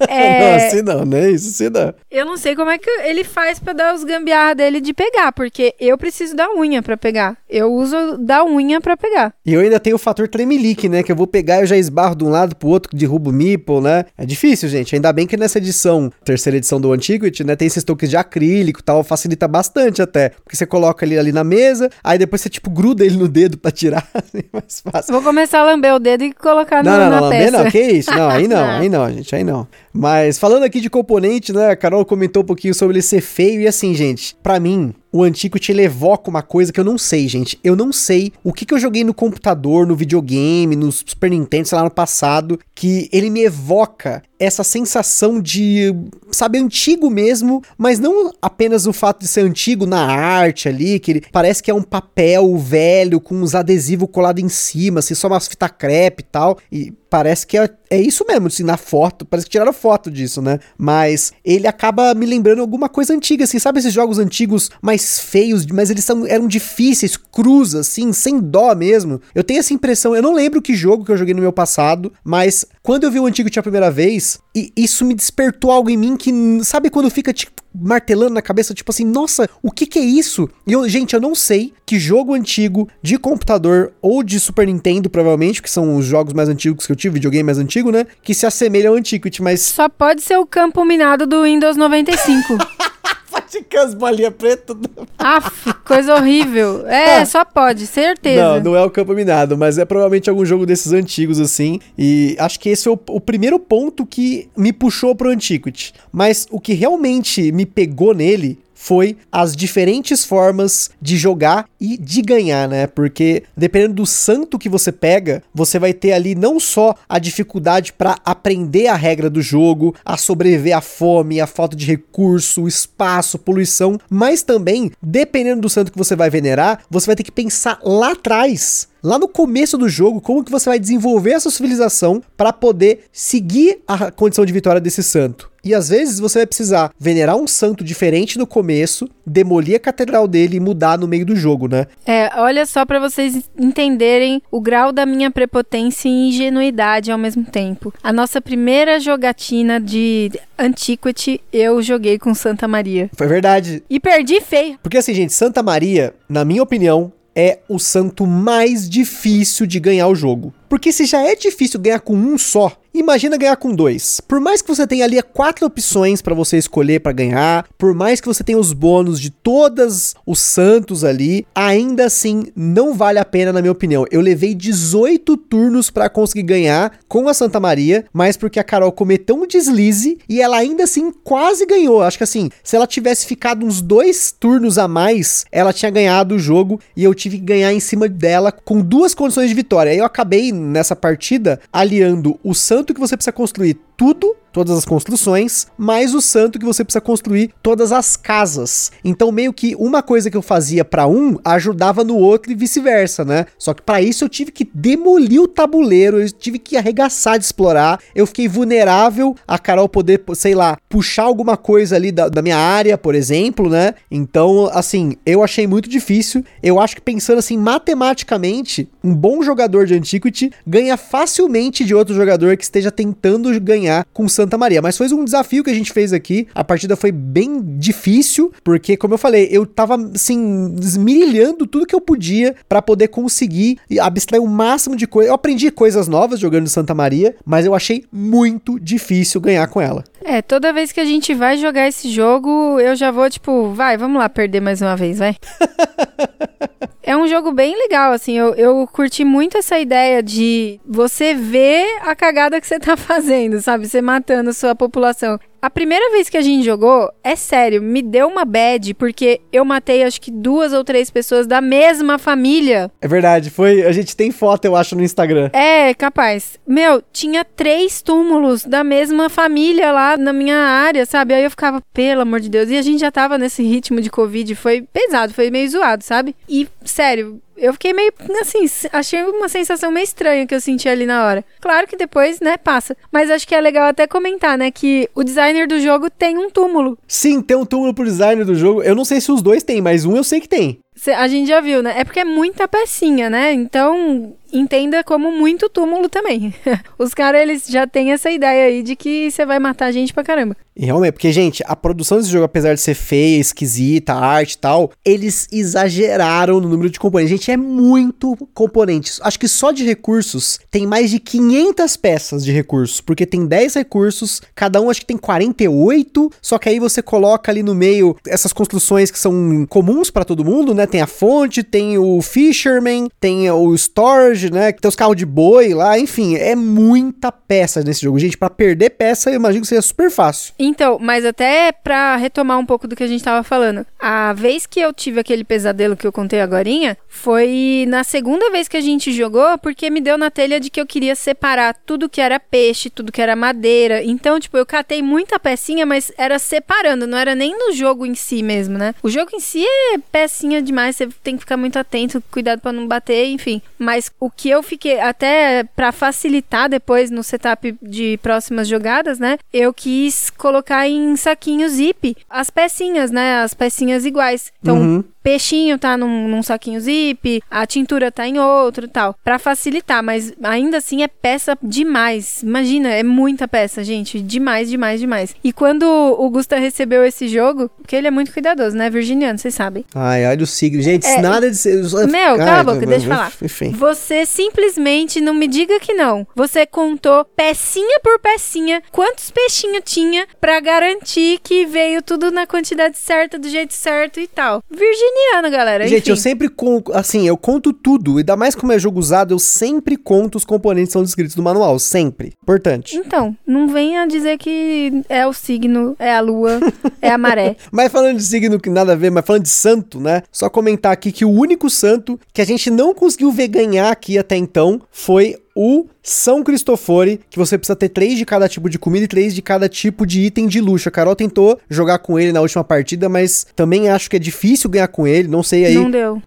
Speaker 3: Não,
Speaker 2: é,
Speaker 3: assim não, né? Isso assim não.
Speaker 2: eu não sei como é que ele faz pra dar os gambiarra dele de pegar, porque eu preciso da unha pra pegar. Eu uso da unha pra pegar.
Speaker 3: E eu ainda tenho o fator tremelique, né? Que eu vou pegar e eu já esbarro de um lado pro outro, derrubo o meeple, né? É difícil, gente. Ainda bem que nessa edição, terceira edição do Antiquity, né? Tem esses toques de acrílico e tal, facilita bastante até. Porque você coloca ele ali na mesa, aí depois você, tipo, gruda ele no dedo pra tirar, (laughs) assim, é mais fácil.
Speaker 2: Vou começar a lamber o dedo e colocar no,
Speaker 3: Não, não,
Speaker 2: na
Speaker 3: não,
Speaker 2: peça.
Speaker 3: não, que isso? Não, aí (laughs) não, aí não, gente, aí não. Mas falando aqui de componente, né, a Carol comentou um pouquinho sobre ele ser feio e assim, gente, pra mim, o Antiquity ele evoca uma coisa que eu não sei, gente. Eu não sei o que, que eu joguei no computador, no videogame, no Super Nintendo, sei lá, no passado, que ele me evoca essa sensação de, sabe, antigo mesmo, mas não apenas o fato de ser antigo na arte ali, que ele parece que é um papel velho com uns adesivos colados em cima, assim, só umas fita crepe e tal, e parece que é, é isso mesmo, assim, na foto, parece que tiraram foto disso, né? Mas ele acaba me lembrando alguma coisa antiga, assim, sabe esses jogos antigos mais feios, mas eles são, eram difíceis, cruz, assim, sem dó mesmo. Eu tenho essa impressão, eu não lembro que jogo que eu joguei no meu passado, mas quando eu vi o antigo a primeira vez, e isso me despertou algo em mim que, sabe quando fica, tipo, martelando na cabeça, tipo assim, nossa, o que que é isso? E eu, gente, eu não sei que jogo antigo de computador ou de Super Nintendo, provavelmente, que são os jogos mais antigos que eu tive, videogame mais antigo, né? Que se assemelha ao Antiquity, mas.
Speaker 2: Só pode ser o campo minado do Windows 95. (laughs)
Speaker 3: Pode que as bolinhas pretas.
Speaker 2: Aff, coisa horrível. É,
Speaker 3: Ah.
Speaker 2: só pode, certeza.
Speaker 3: Não, não é o campo minado, mas é provavelmente algum jogo desses antigos, assim. E acho que esse é o, o primeiro ponto que me puxou pro Antiquity. Mas o que realmente me pegou nele foi as diferentes formas de jogar e de ganhar, né? Porque dependendo do santo que você pega, você vai ter ali não só a dificuldade para aprender a regra do jogo, a sobreviver à fome, à falta de recurso, espaço, poluição, mas também, dependendo do santo que você vai venerar, você vai ter que pensar lá atrás lá no começo do jogo, como que você vai desenvolver essa civilização para poder seguir a condição de vitória desse santo. E às vezes você vai precisar venerar um santo diferente no começo, demolir a catedral dele e mudar no meio do jogo, né?
Speaker 2: É, olha só pra vocês entenderem o grau da minha prepotência e ingenuidade ao mesmo tempo. A nossa primeira jogatina de Antiquity eu joguei com Santa Maria.
Speaker 3: Foi verdade.
Speaker 2: E perdi feio.
Speaker 3: Porque assim, gente, Santa Maria, na minha opinião, é o santo mais difícil de ganhar o jogo. Porque se já é difícil ganhar com um só, imagina ganhar com dois. Por mais que você tenha ali quatro opções para você escolher para ganhar, por mais que você tenha os bônus de todos os santos ali, ainda assim não vale a pena na minha opinião. Eu levei 18 turnos para conseguir ganhar com a Santa Maria, mas porque a Carol cometeu um deslize e ela ainda assim quase ganhou. Acho que assim, se ela tivesse ficado uns dois turnos a mais, ela tinha ganhado o jogo e eu tive que ganhar em cima dela com duas condições de vitória. Aí eu acabei nessa partida aliando o santo que você precisa construir tudo, todas as construções, mais o santo que você precisa construir todas as casas. Então meio que uma coisa que eu fazia para um ajudava no outro e vice-versa, né? Só que para isso eu tive que demolir o tabuleiro, eu tive que arregaçar de explorar. Eu fiquei vulnerável a Carol poder, sei lá, puxar alguma coisa ali da, da minha área, por exemplo, né? Então, assim, eu achei muito difícil. Eu acho que pensando assim matematicamente, um bom jogador de Antiquity ganha facilmente de outro jogador que esteja tentando ganhar com Santa Maria. Mas foi um desafio que a gente fez aqui. A partida foi bem difícil, porque, como eu falei, eu tava, assim, esmirilhando tudo que eu podia para poder conseguir abstrair o máximo de coisa. Eu aprendi coisas novas jogando Santa Maria, mas eu achei muito difícil ganhar com ela.
Speaker 2: É, toda vez que a gente vai jogar esse jogo, eu já vou, tipo, vai, vamos lá perder mais uma vez, vai. (laughs) É um jogo bem legal, assim, eu, eu curti muito essa ideia de você ver a cagada que você tá (laughs) fazendo, sabe? Você matando a sua população. A primeira vez que a gente jogou, é sério, me deu uma bad, porque eu matei acho que duas ou três pessoas da mesma família.
Speaker 3: É verdade, foi. A gente tem foto, eu acho, no Instagram.
Speaker 2: É, capaz. Meu, tinha três túmulos da mesma família lá na minha área, sabe? Aí eu ficava, pelo amor de Deus. E a gente já tava nesse ritmo de Covid, foi pesado, foi meio zoado, sabe? E, sério, eu fiquei meio assim, achei uma sensação meio estranha que eu senti ali na hora. Claro que depois, né, passa. Mas acho que é legal até comentar, né, que o designer do jogo tem um túmulo.
Speaker 3: Sim, tem um túmulo pro designer do jogo. Eu não sei se os dois têm, mas um eu sei que tem.
Speaker 2: A gente já viu, né? É porque é muita pecinha, né? Então, entenda como muito túmulo também. (laughs) Os caras, eles já têm essa ideia aí de que você vai matar gente pra caramba.
Speaker 3: E realmente, porque, gente, a produção desse jogo, apesar de ser feia, esquisita, a arte e tal, eles exageraram no número de componentes. Gente, é muito componentes. Acho que só de recursos tem mais de 500 peças de recursos, porque tem 10 recursos, cada um acho que tem 48, só que aí você coloca ali no meio essas construções que são comuns para todo mundo, né? Tem a fonte, tem o fisherman, tem o storage, né? Tem os carros de boi lá, enfim, é muita peça nesse jogo. Gente, para perder peça, eu imagino que seja super fácil.
Speaker 2: Então, mas até pra retomar um pouco do que a gente tava falando, a vez que eu tive aquele pesadelo que eu contei agorinha, foi na segunda vez que a gente jogou, porque me deu na telha de que eu queria separar tudo que era peixe, tudo que era madeira. Então, tipo, eu catei muita pecinha, mas era separando, não era nem no jogo em si mesmo, né? O jogo em si é pecinha demais, você tem que ficar muito atento, cuidado para não bater, enfim. Mas o que eu fiquei, até para facilitar depois no setup de próximas jogadas, né? Eu quis colocar em saquinho zip as pecinhas, né? As pecinhas iguais. Então, uhum peixinho tá num, num, saquinho zip, a tintura tá em outro tal, para facilitar, mas ainda assim é peça demais. Imagina, é muita peça, gente, demais, demais, demais. E quando o Gusta recebeu esse jogo, porque ele é muito cuidadoso, né, virginiano, vocês sabem.
Speaker 3: Ai, olha o signo, gente, é, nada de ser...
Speaker 2: Meu, cala a boca, deixa eu falar. Enfim. Você simplesmente não me diga que não. Você contou pecinha por pecinha quantos peixinhos tinha para garantir que veio tudo na quantidade certa, do jeito certo e tal. Virginiano geminiano, galera.
Speaker 3: Gente, Enfim. eu sempre conto, assim, eu conto tudo. Ainda mais como é jogo usado, eu sempre conto os componentes que são descritos no manual. Sempre. Importante.
Speaker 2: Então, não venha dizer que é o signo, é a lua, é a maré. (laughs)
Speaker 3: mas falando de signo que nada a ver, mas falando de santo, né? Só comentar aqui que o único santo que a gente não conseguiu ver ganhar aqui até então foi o são Cristofori, que você precisa ter três de cada tipo de comida e três de cada tipo de item de luxo. A Carol tentou jogar com ele na última partida, mas também acho que é difícil ganhar com ele. Não sei aí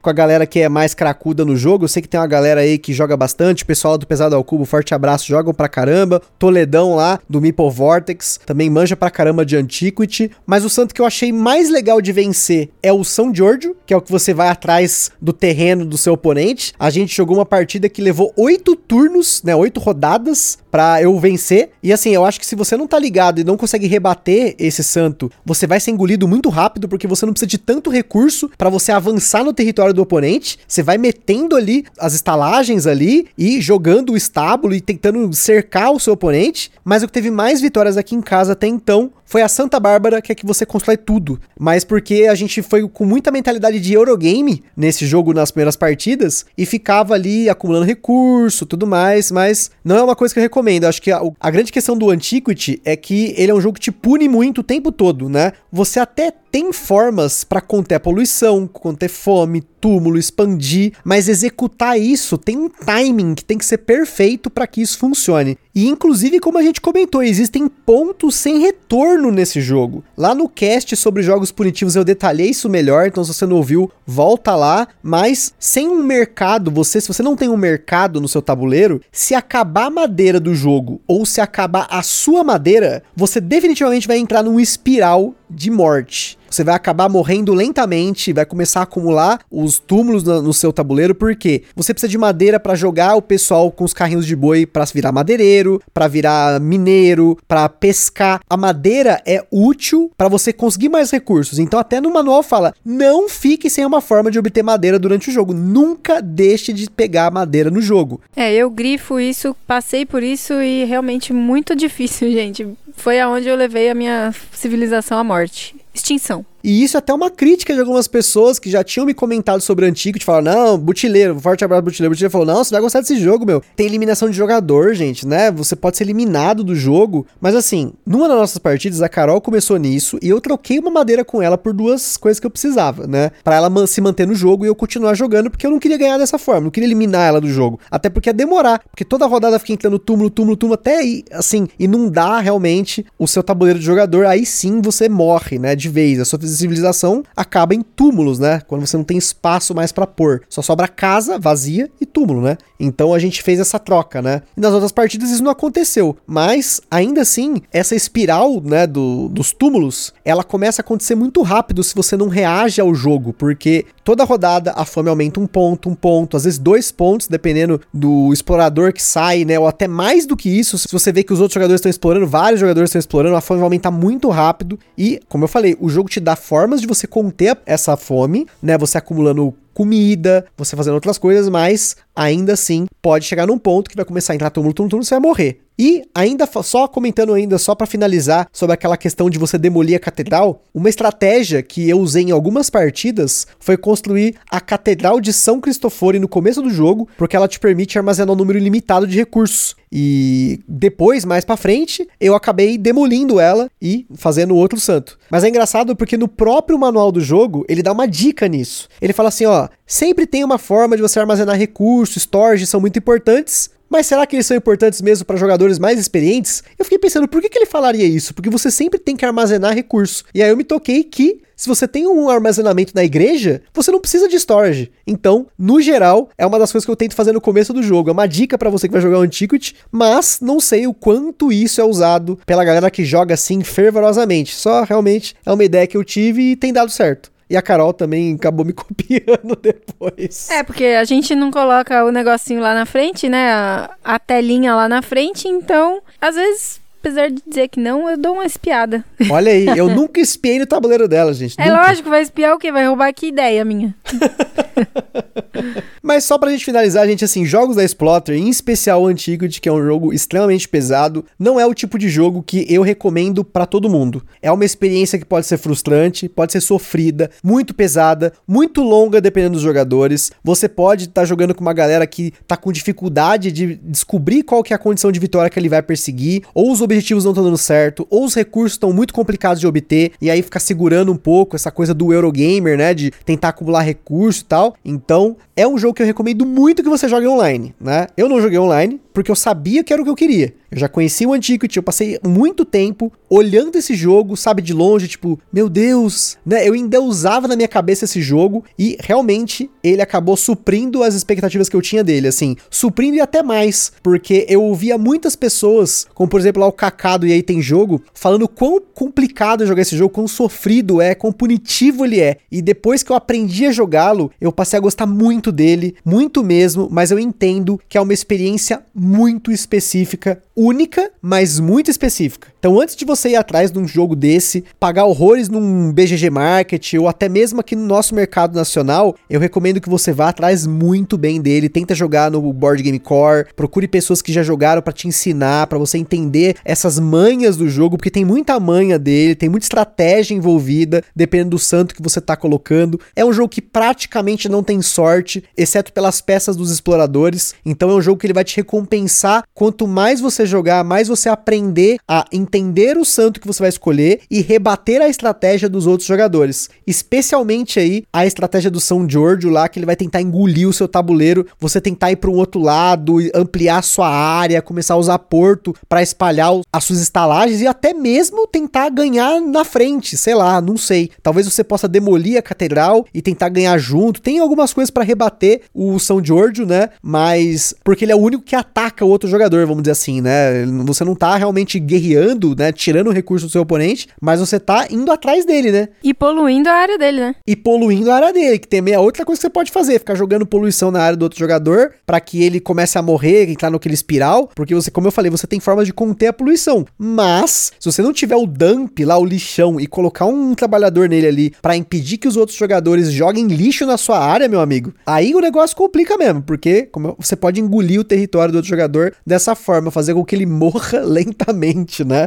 Speaker 3: com a galera que é mais cracuda no jogo. Eu sei que tem uma galera aí que joga bastante. O pessoal do Pesado ao Cubo, forte abraço, jogam pra caramba. Toledão lá, do Meeple Vortex, também manja pra caramba de Antiquity. Mas o santo que eu achei mais legal de vencer é o São Giorgio, que é o que você vai atrás do terreno do seu oponente. A gente jogou uma partida que levou oito turnos, né? Oito rodadas para eu vencer. E assim, eu acho que se você não tá ligado e não consegue rebater esse santo, você vai ser engolido muito rápido porque você não precisa de tanto recurso para você avançar no território do oponente. Você vai metendo ali as estalagens ali e jogando o estábulo e tentando cercar o seu oponente. Mas o que teve mais vitórias aqui em casa até então foi a Santa Bárbara, que é que você constrói tudo. Mas porque a gente foi com muita mentalidade de Eurogame nesse jogo nas primeiras partidas e ficava ali acumulando recurso, tudo mais, mas não é uma coisa que eu recomendo. Acho que a, a grande questão do Antiquity é que ele é um jogo que te pune muito o tempo todo, né? Você até tem formas para conter a poluição, conter fome, túmulo, expandir, mas executar isso tem um timing que tem que ser perfeito para que isso funcione. E inclusive, como a gente comentou, existem pontos sem retorno nesse jogo. Lá no cast sobre jogos punitivos eu detalhei isso melhor, então se você não ouviu, volta lá, mas sem um mercado, você se você não tem um mercado no seu tabuleiro, se acabar a madeira do jogo ou se acabar a sua madeira, você definitivamente vai entrar num espiral de morte. Você vai acabar morrendo lentamente, vai começar a acumular os túmulos no, no seu tabuleiro, porque você precisa de madeira para jogar o pessoal com os carrinhos de boi para virar madeireiro, para virar mineiro, para pescar. A madeira é útil para você conseguir mais recursos. Então até no manual fala: "Não fique sem uma forma de obter madeira durante o jogo. Nunca deixe de pegar madeira no jogo".
Speaker 2: É, eu grifo isso, passei por isso e realmente muito (laughs) difícil, gente. Foi aonde eu levei a minha civilização à morte. Extinção.
Speaker 3: E isso é até uma crítica de algumas pessoas que já tinham me comentado sobre o Antigo, te falaram, não, Butileiro, forte abraço Butileiro. Butileiro falou, não, você vai gostar desse jogo, meu. Tem eliminação de jogador, gente, né? Você pode ser eliminado do jogo. Mas assim, numa das nossas partidas, a Carol começou nisso e eu troquei uma madeira com ela por duas coisas que eu precisava, né? Pra ela se manter no jogo e eu continuar jogando, porque eu não queria ganhar dessa forma, não queria eliminar ela do jogo. Até porque ia demorar, porque toda rodada fica entrando túmulo, túmulo, túmulo, até aí, assim, inundar realmente o seu tabuleiro de jogador, aí sim você morre, né? De vez. A sua civilização acaba em túmulos, né? Quando você não tem espaço mais para pôr. Só sobra casa vazia e túmulo, né? Então a gente fez essa troca, né? E nas outras partidas isso não aconteceu. Mas, ainda assim, essa espiral, né, do, dos túmulos, ela começa a acontecer muito rápido se você não reage ao jogo, porque toda rodada a fome aumenta um ponto, um ponto, às vezes dois pontos, dependendo do explorador que sai, né? Ou até mais do que isso, se você vê que os outros jogadores estão explorando, vários jogadores estão explorando, a fome vai aumentar muito rápido. E, como eu falei, o jogo te dá formas de você conter essa fome, né? Você acumulando comida, você fazendo outras coisas, mas ainda assim pode chegar num ponto que vai começar a entrar túmulo, túmulo, túmulo, você vai morrer. E ainda só comentando ainda só para finalizar sobre aquela questão de você demolir a catedral, uma estratégia que eu usei em algumas partidas foi construir a catedral de São Cristoforo no começo do jogo, porque ela te permite armazenar um número ilimitado de recursos. E depois, mais para frente, eu acabei demolindo ela e fazendo outro santo. Mas é engraçado porque no próprio manual do jogo, ele dá uma dica nisso. Ele fala assim, ó, sempre tem uma forma de você armazenar recursos, storage são muito importantes, mas será que eles são importantes mesmo para jogadores mais experientes? Eu fiquei pensando, por que, que ele falaria isso? Porque você sempre tem que armazenar recurso. E aí eu me toquei que se você tem um armazenamento na igreja, você não precisa de storage. Então, no geral, é uma das coisas que eu tento fazer no começo do jogo. É uma dica para você que vai jogar o Antiquity, mas não sei o quanto isso é usado pela galera que joga assim fervorosamente. Só realmente é uma ideia que eu tive e tem dado certo. E a Carol também acabou me (laughs) copiando depois.
Speaker 2: É, porque a gente não coloca o negocinho lá na frente, né? A, a telinha lá na frente, então, às vezes apesar de dizer que não, eu dou uma espiada. (laughs)
Speaker 3: Olha aí, eu nunca espiei no tabuleiro dela, gente.
Speaker 2: É
Speaker 3: nunca.
Speaker 2: lógico, vai espiar o quê? Vai roubar que ideia minha. (laughs)
Speaker 3: Mas só pra gente finalizar, gente, assim, jogos da Exploiter, em especial o Antiquity, que é um jogo extremamente pesado, não é o tipo de jogo que eu recomendo para todo mundo. É uma experiência que pode ser frustrante, pode ser sofrida, muito pesada, muito longa dependendo dos jogadores. Você pode estar tá jogando com uma galera que tá com dificuldade de descobrir qual que é a condição de vitória que ele vai perseguir, ou os objetivos não estão dando certo, ou os recursos estão muito complicados de obter, e aí fica segurando um pouco essa coisa do Eurogamer, né, de tentar acumular recurso e tal. Então, é um jogo que eu recomendo muito que você jogue online, né? Eu não joguei online porque eu sabia que era o que eu queria. Eu já conheci o Antiquity, eu passei muito tempo olhando esse jogo, sabe, de longe, tipo, meu Deus, né? Eu ainda usava na minha cabeça esse jogo e realmente ele acabou suprindo as expectativas que eu tinha dele, assim, suprindo e até mais, porque eu ouvia muitas pessoas, como por exemplo lá o Cacado e aí tem jogo, falando quão complicado é jogar esse jogo, quão sofrido é, quão punitivo ele é. E depois que eu aprendi a jogá-lo, eu passei a gostar muito dele, muito mesmo, mas eu entendo que é uma experiência muito específica única, mas muito específica. Então, antes de você ir atrás de um jogo desse, pagar horrores num BGG Market ou até mesmo aqui no nosso mercado nacional, eu recomendo que você vá atrás muito bem dele. Tenta jogar no Board Game Core, procure pessoas que já jogaram para te ensinar, para você entender essas manhas do jogo, porque tem muita manha dele, tem muita estratégia envolvida, dependendo do santo que você tá colocando. É um jogo que praticamente não tem sorte, exceto pelas peças dos exploradores. Então, é um jogo que ele vai te recompensar quanto mais você jogar, mais você aprender a entender o santo que você vai escolher e rebater a estratégia dos outros jogadores. Especialmente aí a estratégia do São Giorgio lá, que ele vai tentar engolir o seu tabuleiro, você tentar ir para um outro lado, ampliar a sua área, começar a usar porto para espalhar as suas estalagens e até mesmo tentar ganhar na frente, sei lá, não sei. Talvez você possa demolir a catedral e tentar ganhar junto. Tem algumas coisas para rebater o São Giorgio, né? Mas porque ele é o único que ataca o outro jogador, vamos dizer assim, né? Você não tá realmente guerreando, né? Tirando o recurso do seu oponente, mas você tá indo atrás dele, né?
Speaker 2: E poluindo a área dele, né?
Speaker 3: E poluindo a área dele, que também é outra coisa que você pode fazer, ficar jogando poluição na área do outro jogador para que ele comece a morrer, entrar naquele espiral, porque você, como eu falei, você tem formas de conter a poluição. Mas, se você não tiver o dump lá, o lixão, e colocar um trabalhador nele ali para impedir que os outros jogadores joguem lixo na sua área, meu amigo, aí o negócio complica mesmo, porque como você pode engolir o território do outro jogador dessa forma, fazer com que ele morra (laughs) lentamente, né?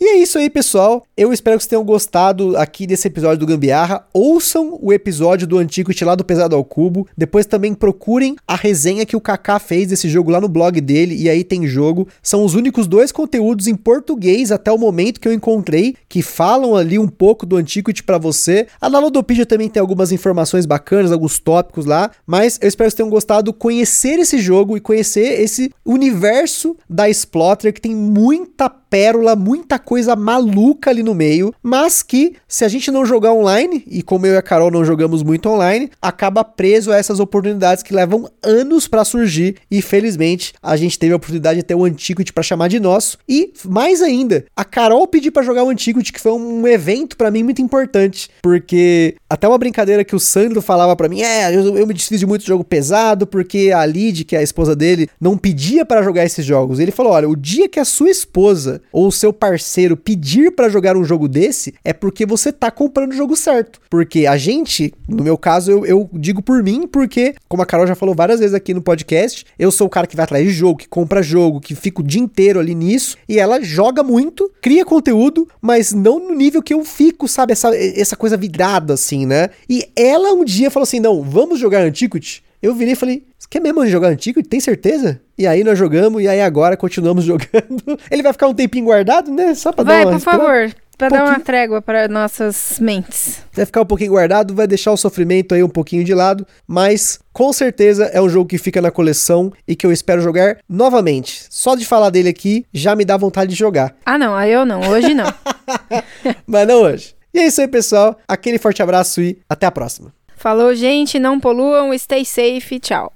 Speaker 3: E é isso aí, pessoal. Eu espero que vocês tenham gostado aqui desse episódio do Gambiarra. Ouçam o episódio do Antiquity lá do Pesado ao Cubo. Depois também procurem a resenha que o Kaká fez desse jogo lá no blog dele. E aí tem jogo. São os únicos dois conteúdos em português até o momento que eu encontrei que falam ali um pouco do Antiquity para você. A Nalodopedia também tem algumas informações bacanas, alguns tópicos lá. Mas eu espero que vocês tenham gostado conhecer esse jogo e conhecer esse universo da Splotter que tem muita pérola, muita coisa maluca ali no meio, mas que se a gente não jogar online, e como eu e a Carol não jogamos muito online, acaba preso a essas oportunidades que levam anos para surgir e felizmente a gente teve a oportunidade de ter o Antiquity para chamar de nosso e mais ainda, a Carol pediu para jogar o Antiquity, que foi um evento para mim muito importante, porque até uma brincadeira que o Sandro falava para mim, é, eu, eu me desfiz de muito jogo pesado porque a Lid, que é a esposa dele, não pedia para jogar esses jogos. Ele falou: "Olha, o dia que a sua esposa ou o seu parceiro pedir para jogar um jogo desse, é porque você tá comprando o jogo certo. Porque a gente, no meu caso, eu, eu digo por mim, porque, como a Carol já falou várias vezes aqui no podcast, eu sou o cara que vai atrás de jogo, que compra jogo, que fica o dia inteiro ali nisso, e ela joga muito, cria conteúdo, mas não no nível que eu fico, sabe? Essa, essa coisa vidrada, assim, né? E ela um dia falou assim: não, vamos jogar Antiquity? Eu virei e falei: Você quer mesmo jogar Antiquity? Tem certeza? E aí nós jogamos, e aí agora continuamos (laughs) jogando. Ele vai ficar um tempinho guardado, né? Só pra
Speaker 2: Vai,
Speaker 3: dar uma
Speaker 2: por favor. Pra dar uma trégua para nossas mentes.
Speaker 3: Vai ficar um pouquinho guardado, vai deixar o sofrimento aí um pouquinho de lado, mas com certeza é um jogo que fica na coleção e que eu espero jogar novamente. Só de falar dele aqui já me dá vontade de jogar. (laughs)
Speaker 2: Ah, não, aí eu não, hoje não. (laughs)
Speaker 3: mas não hoje. E é isso aí, pessoal. Aquele forte abraço e até a próxima.
Speaker 2: Falou, gente, não poluam, stay safe, tchau.